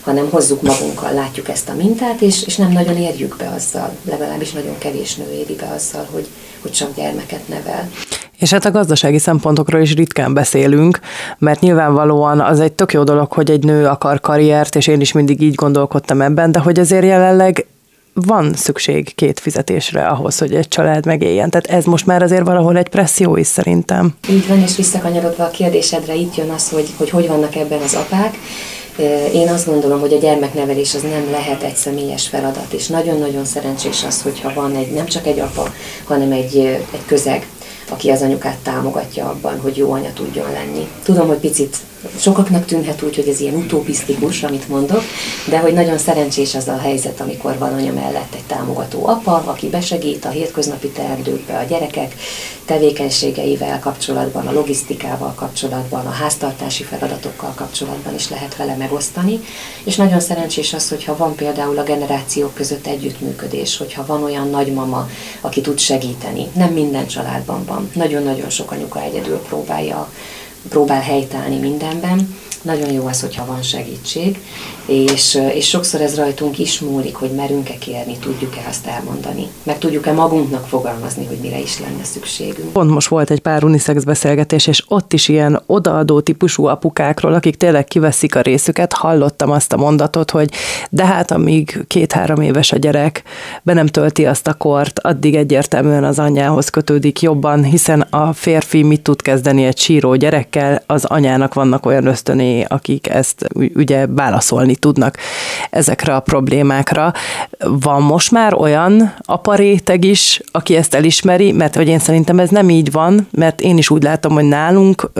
S4: hanem hozzuk magunkkal, látjuk ezt a mintát, és, és nem nagyon érjük be azzal, legalábbis nagyon kevés nő éri be azzal, hogy, hogy csak gyermeket nevel.
S1: És hát a gazdasági szempontokról is ritkán beszélünk, mert nyilvánvalóan az egy tök jó dolog, hogy egy nő akar karriert, és én is mindig így gondolkodtam ebben, de hogy azért jelenleg van szükség két fizetésre ahhoz, hogy egy család megéljen. Tehát ez most már azért valahol egy presszió is szerintem.
S4: Így van, és visszakanyarodva a kérdésedre itt jön az, hogy hogy, hogy vannak ebben az apák. Én azt gondolom, hogy a gyermeknevelés az nem lehet egy személyes feladat, és nagyon-nagyon szerencsés az, hogyha van egy, nem csak egy apa, hanem egy, egy közeg, aki az anyukát támogatja abban, hogy jó anya tudjon lenni. Tudom, hogy picit sokaknak tűnhet úgy, hogy ez ilyen utopisztikus, amit mondok, de hogy nagyon szerencsés az a helyzet, amikor van anya mellett egy támogató apa, aki besegít a hétköznapi teendőkbe, a gyerekek tevékenységeivel kapcsolatban, a logisztikával kapcsolatban, a háztartási feladatokkal kapcsolatban is lehet vele megosztani, és nagyon szerencsés az, hogyha van például a generációk között együttműködés, hogyha van olyan nagymama, aki tud segíteni. Nem minden családban van. Nagyon-nagyon sok anyuka egyedül próbálja próbál helytállni mindenben. Nagyon jó az, hogyha van segítség, és, és sokszor ez rajtunk is múlik, hogy merünk-e kérni, tudjuk-e azt elmondani, meg tudjuk-e magunknak fogalmazni, hogy mire is lenne szükségünk.
S1: Pont most volt egy pár unisex beszélgetés, és ott is ilyen odaadó típusú apukákról, akik tényleg kiveszik a részüket, hallottam azt a mondatot, hogy de hát amíg két-három éves a gyerek, be nem tölti azt a kort, addig egyértelműen az anyához kötődik jobban, hiszen a férfi mit tud kezdeni egy síró gyerekkel, az anyának vannak olyan ösztöné, akik ezt ugye válaszolni tudnak ezekre a problémákra. Van most már olyan aparéteg is, aki ezt elismeri, mert hogy én szerintem ez nem így van, mert én is úgy látom, hogy nálunk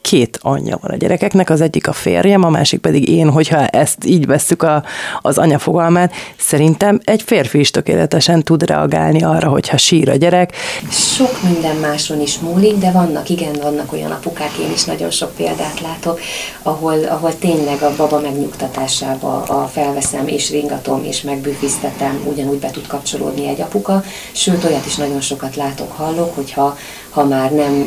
S1: két anyja van a gyerekeknek, az egyik a férjem, a másik pedig én, hogyha ezt így vesszük a, az anya fogalmát, szerintem egy férfi is tökéletesen tud reagálni arra, hogyha sír a gyerek.
S4: Sok minden máson is múlik, de vannak, igen, vannak olyan apukák, én is nagyon sok példát látok, ahol, ahol tényleg a baba megnyugtatásába a felveszem és ringatom és megbűfisztetem, ugyanúgy be tud kapcsolódni egy apuka, sőt olyat is nagyon sokat látok, hallok, hogyha ha már nem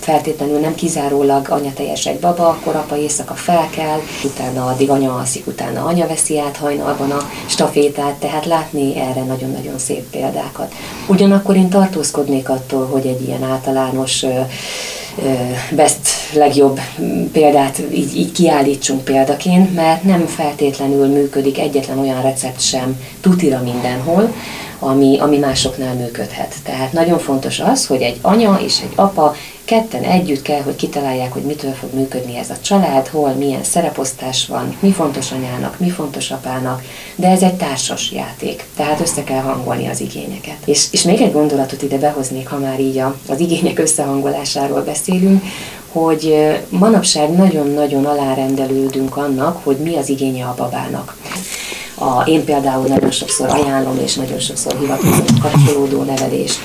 S4: feltétlenül nem kizárólag anya teljes egy baba, akkor apa éjszaka fel kell, utána addig anya alszik, utána anya veszi át hajnalban a stafétát, tehát látni erre nagyon-nagyon szép példákat. Ugyanakkor én tartózkodnék attól, hogy egy ilyen általános best legjobb példát így, így kiállítsunk példaként, mert nem feltétlenül működik egyetlen olyan recept sem tutira mindenhol, ami, ami másoknál működhet. Tehát nagyon fontos az, hogy egy anya és egy apa ketten együtt kell, hogy kitalálják, hogy mitől fog működni ez a család, hol milyen szereposztás van, mi fontos anyának, mi fontos apának, de ez egy társas játék, tehát össze kell hangolni az igényeket. És, és még egy gondolatot ide behoznék, ha már így a, az igények összehangolásáról beszélünk, hogy manapság nagyon-nagyon alárendelődünk annak, hogy mi az igénye a babának. A, én például nagyon sokszor ajánlom, és nagyon sokszor hivatkozom kapcsolódó nevelést,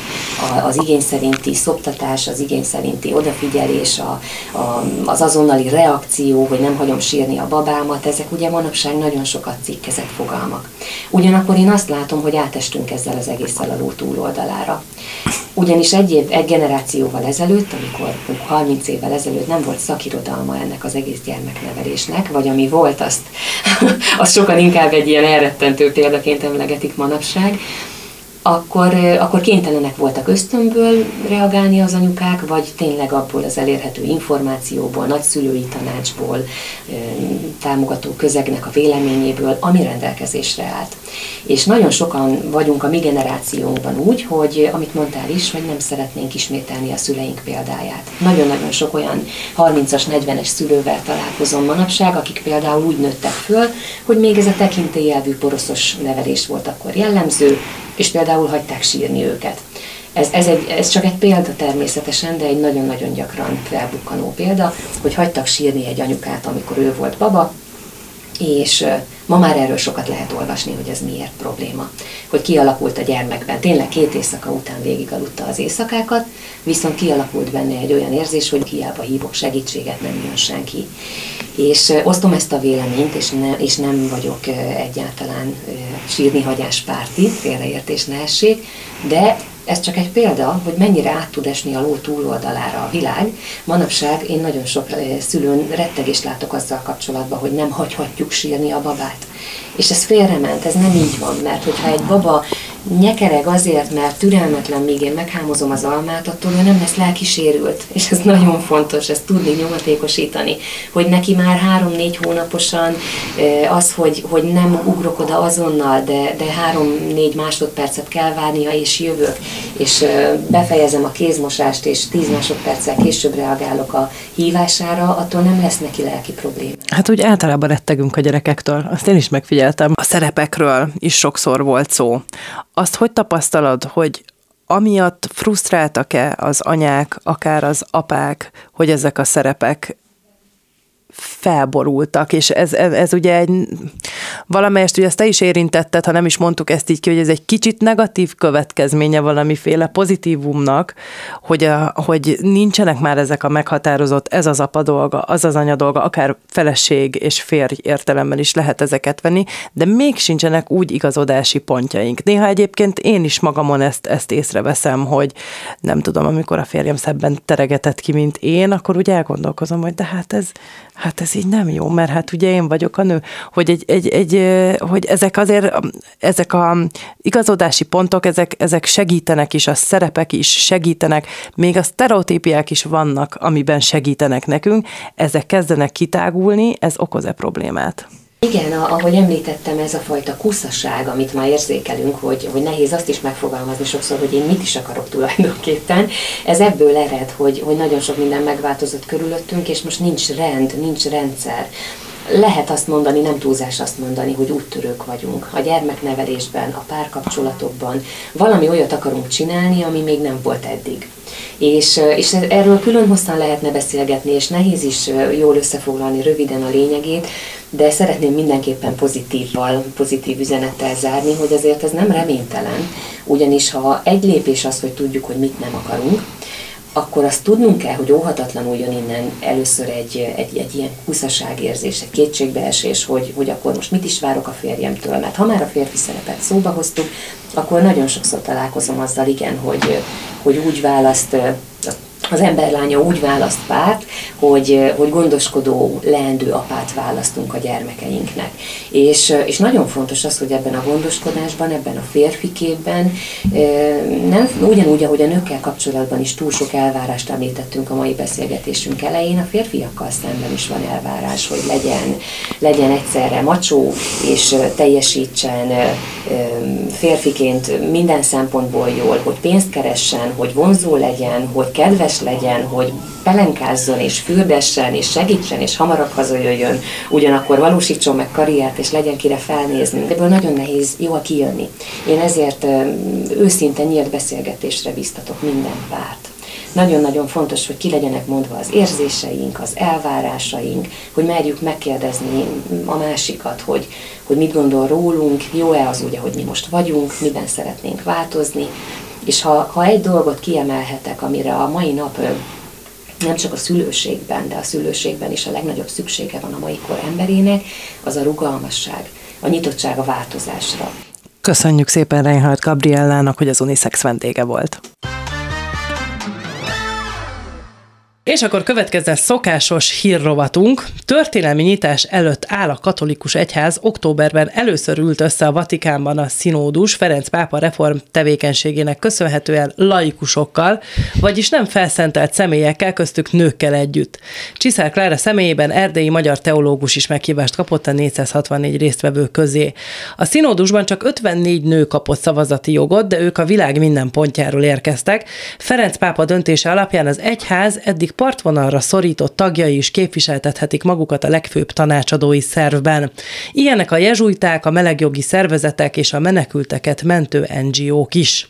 S4: a, az igény szerinti szoptatás, az igény szerinti odafigyelés, a, a, az azonnali reakció, hogy nem hagyom sírni a babámat, ezek ugye manapság nagyon sokat cikkezett fogalmak. Ugyanakkor én azt látom, hogy átestünk ezzel az egésszel a ló túloldalára. Ugyanis egy év, egy generációval ezelőtt, amikor 30 évvel ezelőtt nem volt szakirodalma ennek az egész gyermeknevelésnek, vagy ami volt, azt, azt sokan inkább egy ilyen elrettentő példaként emlegetik manapság, akkor, akkor kénytelenek voltak ösztönből reagálni az anyukák, vagy tényleg abból az elérhető információból, nagyszülői tanácsból, támogató közegnek a véleményéből, ami rendelkezésre állt. És nagyon sokan vagyunk a mi generációnkban úgy, hogy amit mondtál is, hogy nem szeretnénk ismételni a szüleink példáját. Nagyon-nagyon sok olyan 30-as, 40-es szülővel találkozom manapság, akik például úgy nőttek föl, hogy még ez a tekintélyelvű poroszos nevelés volt akkor jellemző, és például hagyták sírni őket. Ez, ez, egy, ez csak egy példa természetesen, de egy nagyon-nagyon gyakran felbukkanó példa, hogy hagytak sírni egy anyukát, amikor ő volt baba, és ma már erről sokat lehet olvasni, hogy ez miért probléma. Hogy kialakult a gyermekben, tényleg két éjszaka után végigaludta az éjszakákat, viszont kialakult benne egy olyan érzés, hogy hiába hívok segítséget, nem jön senki. És osztom ezt a véleményt, és, ne, és nem vagyok egyáltalán sírni hagyás párti, félreértés ne essék, de ez csak egy példa, hogy mennyire át tud esni a ló túloldalára a világ. Manapság én nagyon sok szülőn rettegést látok azzal kapcsolatban, hogy nem hagyhatjuk sírni a babát. És ez félrement, ez nem így van, mert hogyha egy baba nyekereg azért, mert türelmetlen, míg én meghámozom az almát, attól ő nem lesz lelkisérült. És ez nagyon fontos, ezt tudni nyomatékosítani, hogy neki már három-négy hónaposan az, hogy, hogy nem ugrok oda azonnal, de, de három-négy másodpercet kell várnia, és jövök, és befejezem a kézmosást, és tíz másodperccel később reagálok a hívására, attól nem lesz neki lelki probléma.
S1: Hát úgy általában rettegünk a gyerekektől, azt én is megfigyeltem. A szerepekről is sokszor volt szó. Azt hogy tapasztalod, hogy amiatt frusztráltak-e az anyák, akár az apák, hogy ezek a szerepek felborultak, és ez, ez, ez ugye egy, valamelyest ugye ezt te is érintetted, ha nem is mondtuk ezt így ki, hogy ez egy kicsit negatív következménye valamiféle pozitívumnak, hogy, a, hogy nincsenek már ezek a meghatározott, ez az apa dolga, az az anya dolga, akár feleség és férj értelemben is lehet ezeket venni, de még sincsenek úgy igazodási pontjaink. Néha egyébként én is magamon ezt, ezt észreveszem, hogy nem tudom, amikor a férjem szebben teregetett ki, mint én, akkor úgy elgondolkozom, hogy de hát ez, hát ez így nem jó, mert hát ugye én vagyok a nő, hogy, egy, egy, egy, hogy ezek azért, ezek a igazodási pontok, ezek, ezek segítenek is, a szerepek is segítenek, még a sztereotípiák is vannak, amiben segítenek nekünk, ezek kezdenek kitágulni, ez okoz-e problémát?
S4: Igen, ahogy említettem, ez a fajta kuszaság, amit ma érzékelünk, hogy, hogy nehéz azt is megfogalmazni sokszor, hogy én mit is akarok tulajdonképpen, ez ebből ered, hogy, hogy nagyon sok minden megváltozott körülöttünk, és most nincs rend, nincs rendszer. Lehet azt mondani, nem túlzás azt mondani, hogy úttörők vagyunk. A gyermeknevelésben, a párkapcsolatokban valami olyat akarunk csinálni, ami még nem volt eddig. És, és erről külön hosszan lehetne beszélgetni, és nehéz is jól összefoglalni röviden a lényegét, de szeretném mindenképpen pozitívval, pozitív üzenettel zárni, hogy azért ez nem reménytelen, ugyanis ha egy lépés az, hogy tudjuk, hogy mit nem akarunk, akkor azt tudnunk kell, hogy óhatatlanul jön innen először egy, egy, egy ilyen huszaságérzés, egy kétségbeesés, hogy, hogy akkor most mit is várok a férjemtől, mert ha már a férfi szerepet szóba hoztuk, akkor nagyon sokszor találkozom azzal, igen, hogy, hogy úgy választ az emberlánya úgy választ párt, hogy, hogy gondoskodó, leendő apát választunk a gyermekeinknek. És, és nagyon fontos az, hogy ebben a gondoskodásban, ebben a férfi képben, nem, ugyanúgy, ahogy a nőkkel kapcsolatban is túl sok elvárást említettünk a mai beszélgetésünk elején, a férfiakkal szemben is van elvárás, hogy legyen, legyen egyszerre macsó, és teljesítsen férfiként minden szempontból jól, hogy pénzt keressen, hogy vonzó legyen, hogy kedves legyen, hogy pelenkázzon és fürdessen és segítsen és hamarabb hazajöjjön, ugyanakkor valósítson meg karriert és legyen kire felnézni. Ebből nagyon nehéz jól kijönni. Én ezért őszinte nyílt beszélgetésre biztatok minden párt. Nagyon-nagyon fontos, hogy ki legyenek mondva az érzéseink, az elvárásaink, hogy merjük megkérdezni a másikat, hogy, hogy mit gondol rólunk, jó-e az úgy, ahogy mi most vagyunk, miben szeretnénk változni, és ha, ha egy dolgot kiemelhetek, amire a mai nap nem csak a szülőségben, de a szülőségben is a legnagyobb szüksége van a mai kor emberének, az a rugalmasság, a nyitottság a változásra.
S1: Köszönjük szépen Reinhardt Gabriellának, hogy az Unisex vendége volt. És akkor következzen szokásos hírrovatunk. Történelmi nyitás előtt áll a katolikus egyház. Októberben először ült össze a Vatikánban a színódus Ferenc pápa reform tevékenységének köszönhetően laikusokkal, vagyis nem felszentelt személyekkel, köztük nőkkel együtt. Csiszár Klára személyében erdélyi magyar teológus is meghívást kapott a 464 résztvevő közé. A színódusban csak 54 nő kapott szavazati jogot, de ők a világ minden pontjáról érkeztek. Ferenc pápa döntése alapján az egyház eddig partvonalra szorított tagjai is képviseltethetik magukat a legfőbb tanácsadói szervben. Ilyenek a jezsuiták, a melegjogi szervezetek és a menekülteket mentő NGO-k is.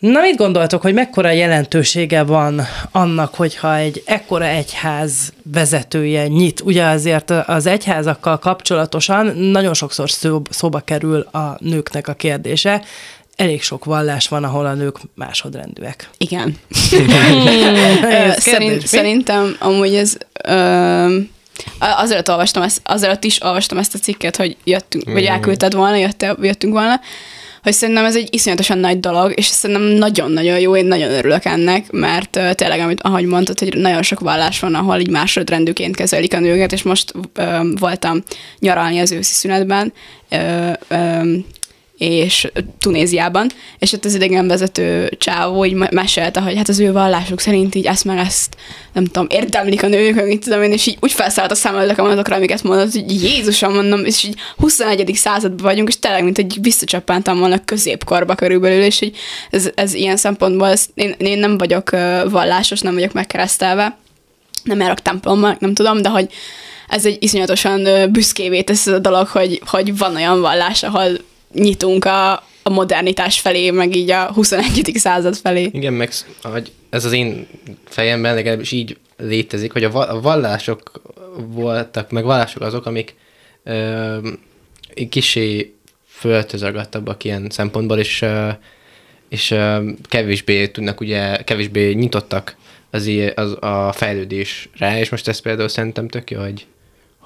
S1: Na, mit gondoltok, hogy mekkora jelentősége van annak, hogyha egy ekkora egyház vezetője nyit? Ugye azért az egyházakkal kapcsolatosan nagyon sokszor szóba kerül a nőknek a kérdése, elég sok vallás van, ahol a nők másodrendűek.
S2: Igen. Szerint, szerintem amúgy ez... Ö, azért olvastam ezt, azért is olvastam ezt a cikket, hogy jöttünk, vagy elküldted volna, jötte, jöttünk volna, hogy szerintem ez egy iszonyatosan nagy dolog, és szerintem nagyon-nagyon jó, én nagyon örülök ennek, mert uh, tényleg, amit, ahogy mondtad, hogy nagyon sok vallás van, ahol így másodrendűként kezelik a nőket, és most uh, voltam nyaralni az őszi szünetben, uh, um, és Tunéziában, és ott az idegenvezető csávó így mesélte, hogy hát az ő vallásuk szerint így ezt meg ezt, nem tudom, érdemlik a nők, meg tudom én, és így úgy felszállt a számoltak a mondatokra, amiket mondott, hogy Jézusom mondom, és így 21. században vagyunk, és tényleg, mint egy visszacsapántam volna középkorba körülbelül, és hogy ez, ez ilyen szempontból, ez, én, én nem vagyok vallásos, nem vagyok megkeresztelve, nem járok templomba, nem tudom, de hogy ez egy iszonyatosan büszkévé tesz ez a dolog, hogy, hogy van olyan vallás, ahol nyitunk a, a modernitás felé, meg így a 21. század felé.
S3: Igen, meg ez az én fejemben legalábbis így létezik, hogy a vallások voltak, meg vallások azok, amik ö, kisé föltözagattabbak ilyen szempontból, és, ö, és ö, kevésbé tudnak ugye, kevésbé nyitottak az, az a fejlődésre, és most ez például szerintem tök jó, hogy,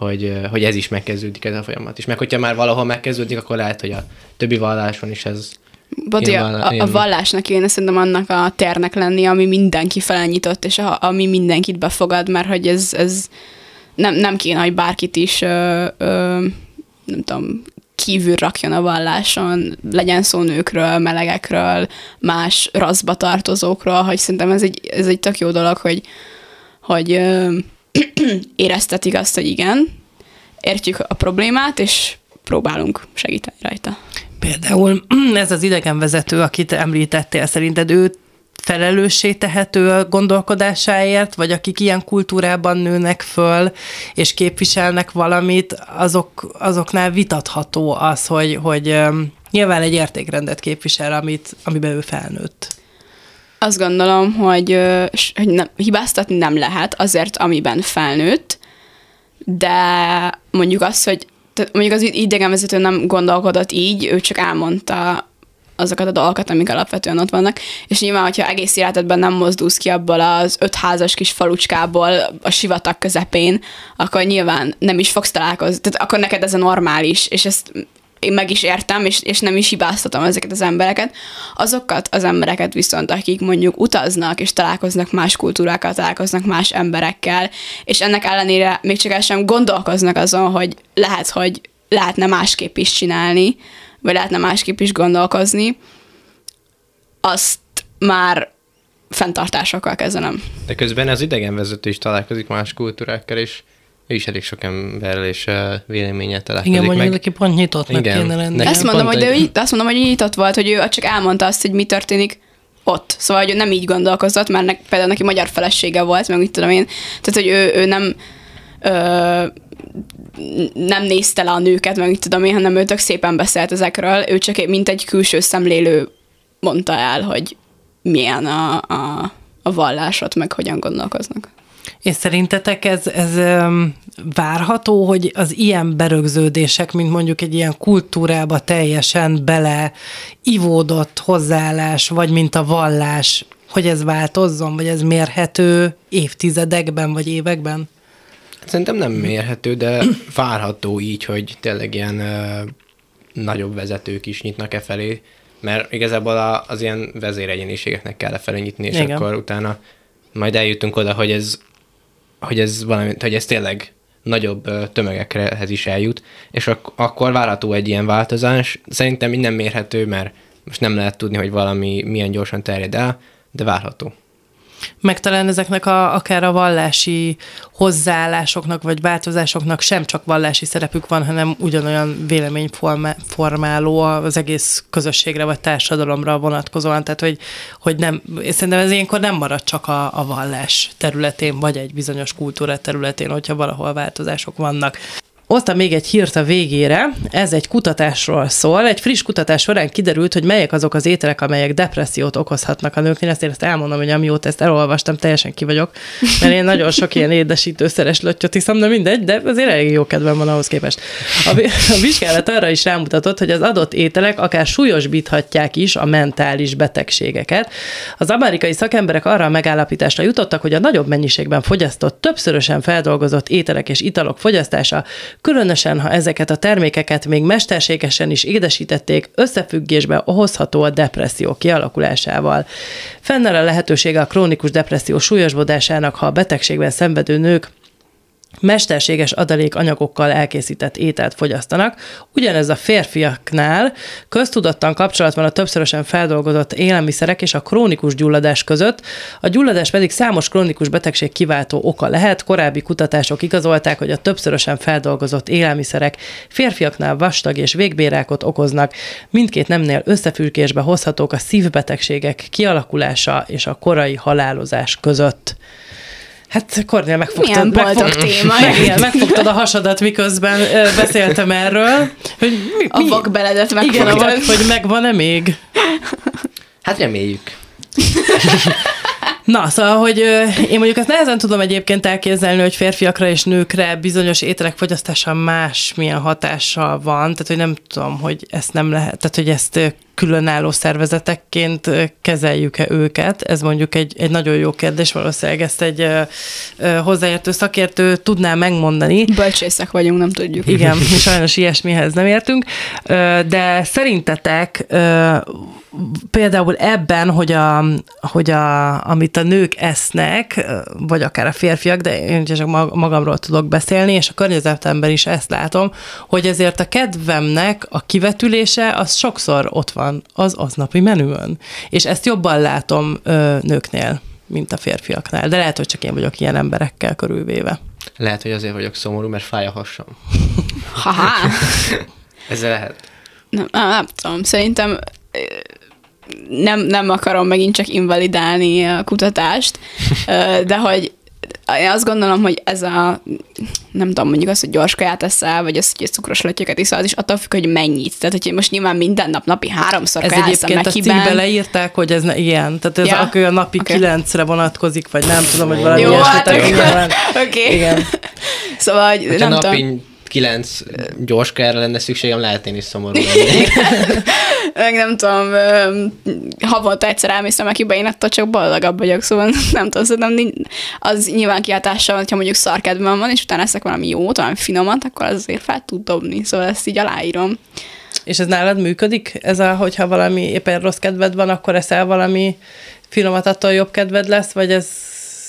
S3: hogy, hogy ez is megkezdődik ez a folyamat. És meg hogyha már valahol megkezdődik, akkor lehet, hogy a többi valláson is ez
S2: Bodi, a, a, a vallásnak kéne szerintem annak a ternek lenni, ami mindenki felnyitott, és a, ami mindenkit befogad, mert hogy ez, ez nem, nem kéne, hogy bárkit is ö, ö, nem tudom, kívül rakjon a valláson, legyen szó nőkről, melegekről, más raszba tartozókról, hogy szerintem ez egy, ez egy tök jó dolog, hogy, hogy ö, éreztetik azt, hogy igen, értjük a problémát, és próbálunk segíteni rajta.
S1: Például ez az idegenvezető, akit említettél, szerinted ő felelőssé tehető a gondolkodásáért, vagy akik ilyen kultúrában nőnek föl, és képviselnek valamit, azok, azoknál vitatható az, hogy, hogy nyilván egy értékrendet képvisel, amit, amiben ő felnőtt.
S2: Azt gondolom, hogy, hogy nem, hibáztatni nem lehet azért, amiben felnőtt, de mondjuk az, hogy mondjuk az idegenvezető nem gondolkodott így, ő csak elmondta azokat a dolgokat, amik alapvetően ott vannak. És nyilván, hogyha egész életedben nem mozdulsz ki abból az öt házas kis falucskából a sivatag közepén, akkor nyilván nem is fogsz találkozni. Tehát akkor neked ez a normális, és ezt én meg is értem, és, és nem is hibáztatom ezeket az embereket. Azokat az embereket viszont, akik mondjuk utaznak, és találkoznak más kultúrákkal, találkoznak más emberekkel, és ennek ellenére még csak el sem gondolkoznak azon, hogy lehet, hogy lehetne másképp is csinálni, vagy lehetne másképp is gondolkozni, azt már fenntartásokkal kezdenem.
S3: De közben az idegenvezető is találkozik más kultúrákkal, és ő is elég sok emberrel és véleménye találkozik
S1: Igen, mondjuk neki pont nyitottnak Igen. kéne lenni.
S2: Ezt mondom, hogy, de ő, azt mondom, hogy nyitott volt, hogy ő csak elmondta azt, hogy mi történik ott. Szóval, hogy ő nem így gondolkozott, mert ne, például neki magyar felesége volt, meg mit tudom én. Tehát, hogy ő, ő nem ö, nem nézte le a nőket, meg mit tudom én, hanem ő tök szépen beszélt ezekről. Ő csak mint egy külső szemlélő mondta el, hogy milyen a, a, a vallásot, meg hogyan gondolkoznak.
S1: És szerintetek ez, ez várható, hogy az ilyen berögződések, mint mondjuk egy ilyen kultúrába teljesen bele ivódott hozzáállás, vagy mint a vallás, hogy ez változzon, vagy ez mérhető évtizedekben, vagy években?
S3: Szerintem nem mérhető, de várható így, hogy tényleg ilyen ö, nagyobb vezetők is nyitnak e felé, mert igazából a, az ilyen vezéregyéniségeknek kell e felé nyitni, és Igen. akkor utána majd eljutunk oda, hogy ez hogy ez, valami, hogy ez tényleg nagyobb tömegekhez is eljut, és ak- akkor várható egy ilyen változás. Szerintem minden mérhető, mert most nem lehet tudni, hogy valami milyen gyorsan terjed el, de várható
S1: meg talán ezeknek a, akár a vallási hozzáállásoknak vagy változásoknak sem csak vallási szerepük van, hanem ugyanolyan véleményformáló az egész közösségre vagy társadalomra vonatkozóan, tehát hogy, hogy nem, szerintem ez ilyenkor nem marad csak a, a vallás területén, vagy egy bizonyos kultúra területén, hogyha valahol változások vannak. Hoztam még egy hírt a végére, ez egy kutatásról szól. Egy friss kutatás során kiderült, hogy melyek azok az ételek, amelyek depressziót okozhatnak a nőknél. Ezt én ezt elmondom, hogy amióta ezt elolvastam, teljesen ki vagyok, mert én nagyon sok ilyen édesítőszeres löttyöt iszom, de mindegy, de azért elég jó kedvem van ahhoz képest. A, a vizsgálat arra is rámutatott, hogy az adott ételek akár súlyosbíthatják is a mentális betegségeket. Az amerikai szakemberek arra a megállapításra jutottak, hogy a nagyobb mennyiségben fogyasztott, többszörösen feldolgozott ételek és italok fogyasztása különösen ha ezeket a termékeket még mesterségesen is édesítették, összefüggésbe hozható a depresszió kialakulásával. Fennáll a lehetősége a krónikus depresszió súlyosbodásának, ha a betegségben szenvedő nők mesterséges adalékanyagokkal elkészített ételt fogyasztanak. Ugyanez a férfiaknál köztudottan kapcsolat van a többszörösen feldolgozott élelmiszerek és a krónikus gyulladás között. A gyulladás pedig számos krónikus betegség kiváltó oka lehet. Korábbi kutatások igazolták, hogy a többszörösen feldolgozott élelmiszerek férfiaknál vastag és végbérákot okoznak. Mindkét nemnél összefüggésbe hozhatók a szívbetegségek kialakulása és a korai halálozás között. Hát Kornél megfogtad,
S2: Milyen megfogtad, téma.
S1: Meg, igen, megfogtad a hasadat, miközben beszéltem erről. Hogy mi,
S2: A vakbeledet megfogtad.
S1: Igen, a vak, hogy megvan-e még?
S3: Hát reméljük.
S1: Na, szóval, hogy ö, én mondjuk ezt nehezen tudom egyébként elképzelni, hogy férfiakra és nőkre bizonyos ételek fogyasztása más milyen hatással van, tehát hogy nem tudom, hogy ezt nem lehet, tehát hogy ezt különálló szervezetekként kezeljük-e őket? Ez mondjuk egy, egy nagyon jó kérdés, valószínűleg ezt egy ö, ö, hozzáértő szakértő tudná megmondani.
S2: Bölcsészek vagyunk, nem tudjuk.
S1: Igen, mi sajnos ilyesmihez nem értünk, Ö, de szerintetek ö, például ebben, hogy, a, hogy a, amit a nők esznek, vagy akár a férfiak, de én csak mag- magamról tudok beszélni, és a környezetemben is ezt látom, hogy ezért a kedvemnek a kivetülése az sokszor ott van az aznapi menümön. És ezt jobban látom ö, nőknél, mint a férfiaknál. De lehet, hogy csak én vagyok ilyen emberekkel körülvéve.
S3: Lehet, hogy azért vagyok szomorú, mert fáj a hasam.
S2: Haha.
S3: Ez lehet.
S2: Nem, nem, nem tudom, szerintem nem, nem akarom megint csak invalidálni a kutatást, de hogy én azt gondolom, hogy ez a, nem tudom, mondjuk az, hogy gyors kaját eszel, vagy az, hogy cukros lötyöket iszol, az is attól függ, hogy mennyit. Tehát, hogy én most nyilván minden nap, napi háromszor
S1: Ez egyébként a cikkbe leírták, hogy ez ne, ilyen. Tehát ez
S2: Ja?
S1: akkor a napi okay. kilencre vonatkozik, vagy nem tudom, hogy valami
S2: Jó,
S1: ilyesmi.
S2: hát
S1: nyilván-
S2: Oké.
S1: Igen.
S2: Szóval, hogy nem tudom.
S3: Napi kilenc gyorskajára lenne szükségem, lehet én is szomorú lennék.
S2: meg nem tudom, havonta egyszer elmészem Mekibe, én attól csak boldogabb vagyok, szóval nem tudom, szerintem nincs- az nyilván kiáltással, hogyha mondjuk szarkedvem van, és utána eszek valami jót, valami finomat, akkor az azért fel tud dobni, szóval ezt így aláírom.
S1: És ez nálad működik? Ez a, hogyha valami éppen rossz kedved van, akkor eszel valami finomat, attól jobb kedved lesz, vagy ez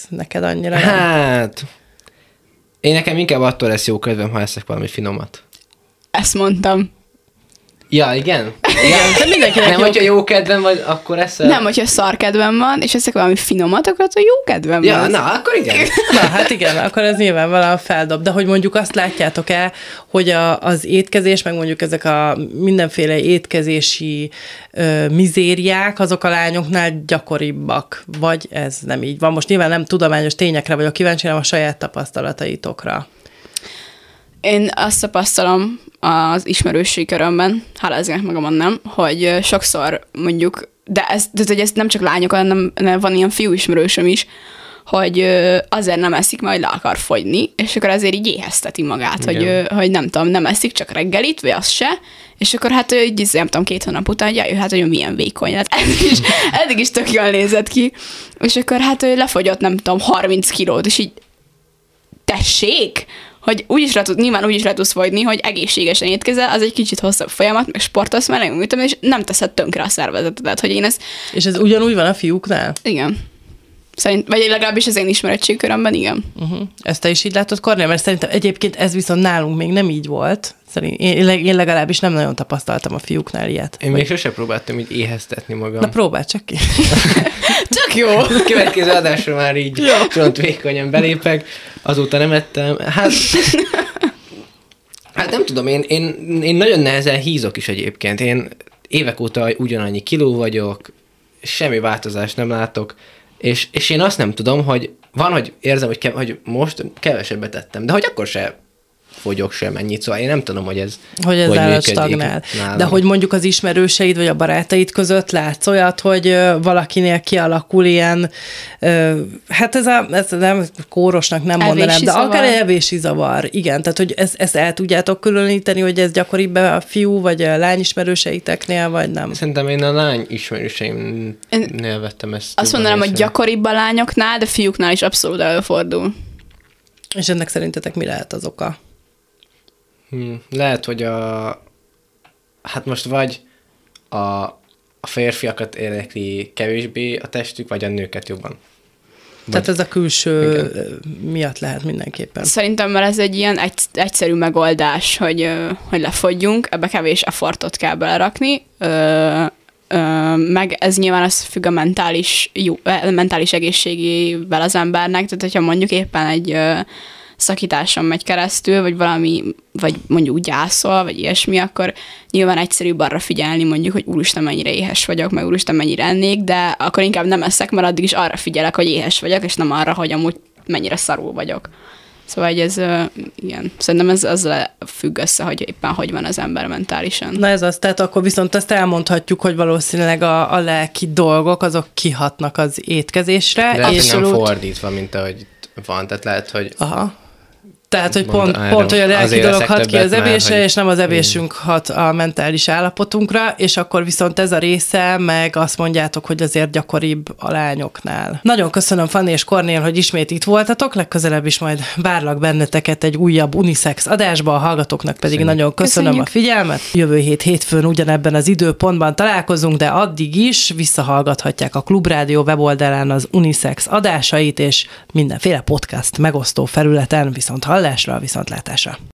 S1: neked annyira nem?
S3: Én nekem inkább attól lesz jó kedvem, ha eszek valami finomat.
S2: Ezt mondtam.
S3: Ja, igen? igen.
S1: De mindenkinek
S3: Nem,
S1: jó
S3: hogyha jó kedvem vagy, akkor eszel...
S2: Nem, hogyha szarkedvem van, és eszek valami finomat, akkor attól jó kedvem
S3: Ja,
S2: van.
S3: na, akkor igen.
S1: Na, hát igen, akkor ez nyilvánvalóan feldob. De hogy mondjuk azt látjátok el, hogy a, az étkezés, meg mondjuk ezek a mindenféle étkezési ö, mizériák, azok a lányoknál gyakoribbak, vagy ez nem így van. Most nyilván nem tudományos tényekre vagyok kíváncsi, hanem a saját tapasztalataitokra.
S2: Én azt tapasztalom az ismerősi körömben, hála magamon nem, hogy sokszor mondjuk, de ez, de hogy ez nem csak lányok, hanem hanem van ilyen fiú ismerősöm is, hogy azért nem eszik, majd le akar fogyni, és akkor azért így éhezteti magát, hogy,
S3: Igen.
S2: hogy nem tudom, nem eszik, csak reggelit, vagy az se, és akkor hát ő így, nem tudom, két hónap után, hogy jaj, hát hogy milyen vékony, hát eddig is, eddig is tök jól nézett ki, és akkor hát ő lefogyott, nem tudom, 30 kilót, és így tessék, hogy úgyis le tud, nyilván úgyis le tudsz fogyni, hogy egészségesen étkezel, az egy kicsit hosszabb folyamat, meg sportolsz mellé, meg én, és nem teszed tönkre a szervezetedet, hogy én ezt,
S1: És ez ugyanúgy van a fiúknál?
S2: igen. Szerint, vagy legalábbis az én ismeretségkörömben, igen.
S1: Uh-huh. Ezt te is így látod, Kornél? Mert szerintem egyébként ez viszont nálunk még nem így volt. Szerint én, én legalábbis nem nagyon tapasztaltam a fiúknál ilyet.
S3: Én még sose próbáltam így éheztetni magam.
S1: Na próbáld csak ki.
S2: Tök jó!
S3: A következő adásra már így csont vékonyan belépek, azóta nem ettem. Hát, hát nem tudom, én, én, én nagyon nehezen hízok is egyébként. Én évek óta ugyanannyi kiló vagyok, semmi változást nem látok, és, és én azt nem tudom, hogy van, hogy érzem, hogy, kev- hogy most kevesebbet ettem, de hogy akkor se fogyok sem ennyit, szóval én nem tudom, hogy ez
S1: hogy ez
S3: hogy működik
S1: stagnál.
S3: nálam.
S1: De hogy mondjuk az ismerőseid vagy a barátaid között látsz olyat, hogy valakinél kialakul ilyen, hát ez a, ez nem kórosnak nem
S2: Evési
S1: mondanám, de
S2: zavar.
S1: akár egy evési zavar. Igen, tehát hogy ezt, ezt el tudjátok különíteni, hogy ez gyakoribb a fiú vagy a lány ismerőseiteknél, vagy nem?
S3: Szerintem én a lány ismerőseimnél vettem ezt.
S2: Azt mondanám, hogy gyakoribb a lányoknál, de fiúknál is abszolút előfordul.
S1: És ennek szerintetek mi lehet az oka?
S3: Hmm, lehet, hogy a... Hát most vagy a, a férfiakat érdekli kevésbé a testük, vagy a nőket jobban.
S1: Tehát ez a külső
S3: Igen.
S1: miatt lehet mindenképpen.
S2: Szerintem mert ez egy ilyen egy, egyszerű megoldás, hogy, hogy lefogyjunk, ebbe kevés effortot kell belerakni, ö, ö, meg ez nyilván az függ a mentális, jó, a mentális egészségével az embernek, tehát hogyha mondjuk éppen egy ö, szakításon megy keresztül, vagy valami, vagy mondjuk gyászol, vagy ilyesmi, akkor nyilván egyszerűbb arra figyelni, mondjuk, hogy úristen mennyire éhes vagyok, meg úristen mennyire ennék, de akkor inkább nem eszek, mert addig is arra figyelek, hogy éhes vagyok, és nem arra, hogy amúgy mennyire szarul vagyok. Szóval hogy ez, igen, szerintem ez az függ össze, hogy éppen hogy van az ember mentálisan.
S1: Na ez az, tehát akkor viszont azt elmondhatjuk, hogy valószínűleg a, a lelki dolgok, azok kihatnak az étkezésre.
S3: Lehet, hogy nem fordítva, mint ahogy van. Tehát lehet, hogy
S1: Aha. Tehát, hogy
S3: Mondta
S1: pont,
S3: erre,
S1: pont, hogy a lelki dolog hat ki az evésre,
S3: hogy-
S1: és nem az evésünk hat a mentális állapotunkra, és akkor viszont ez a része, meg azt mondjátok, hogy azért gyakoribb a lányoknál. Nagyon köszönöm Fanni és Kornél, hogy ismét itt voltatok, legközelebb is majd várlak benneteket egy újabb unisex adásba, a hallgatóknak pedig
S3: Köszönjük.
S1: nagyon köszönöm
S2: Köszönjük.
S1: a figyelmet. Jövő hét hétfőn ugyanebben az időpontban találkozunk, de addig is visszahallgathatják a Klubrádió weboldalán az unisex adásait, és mindenféle podcast megosztó felületen viszont hallásra, viszont látásra.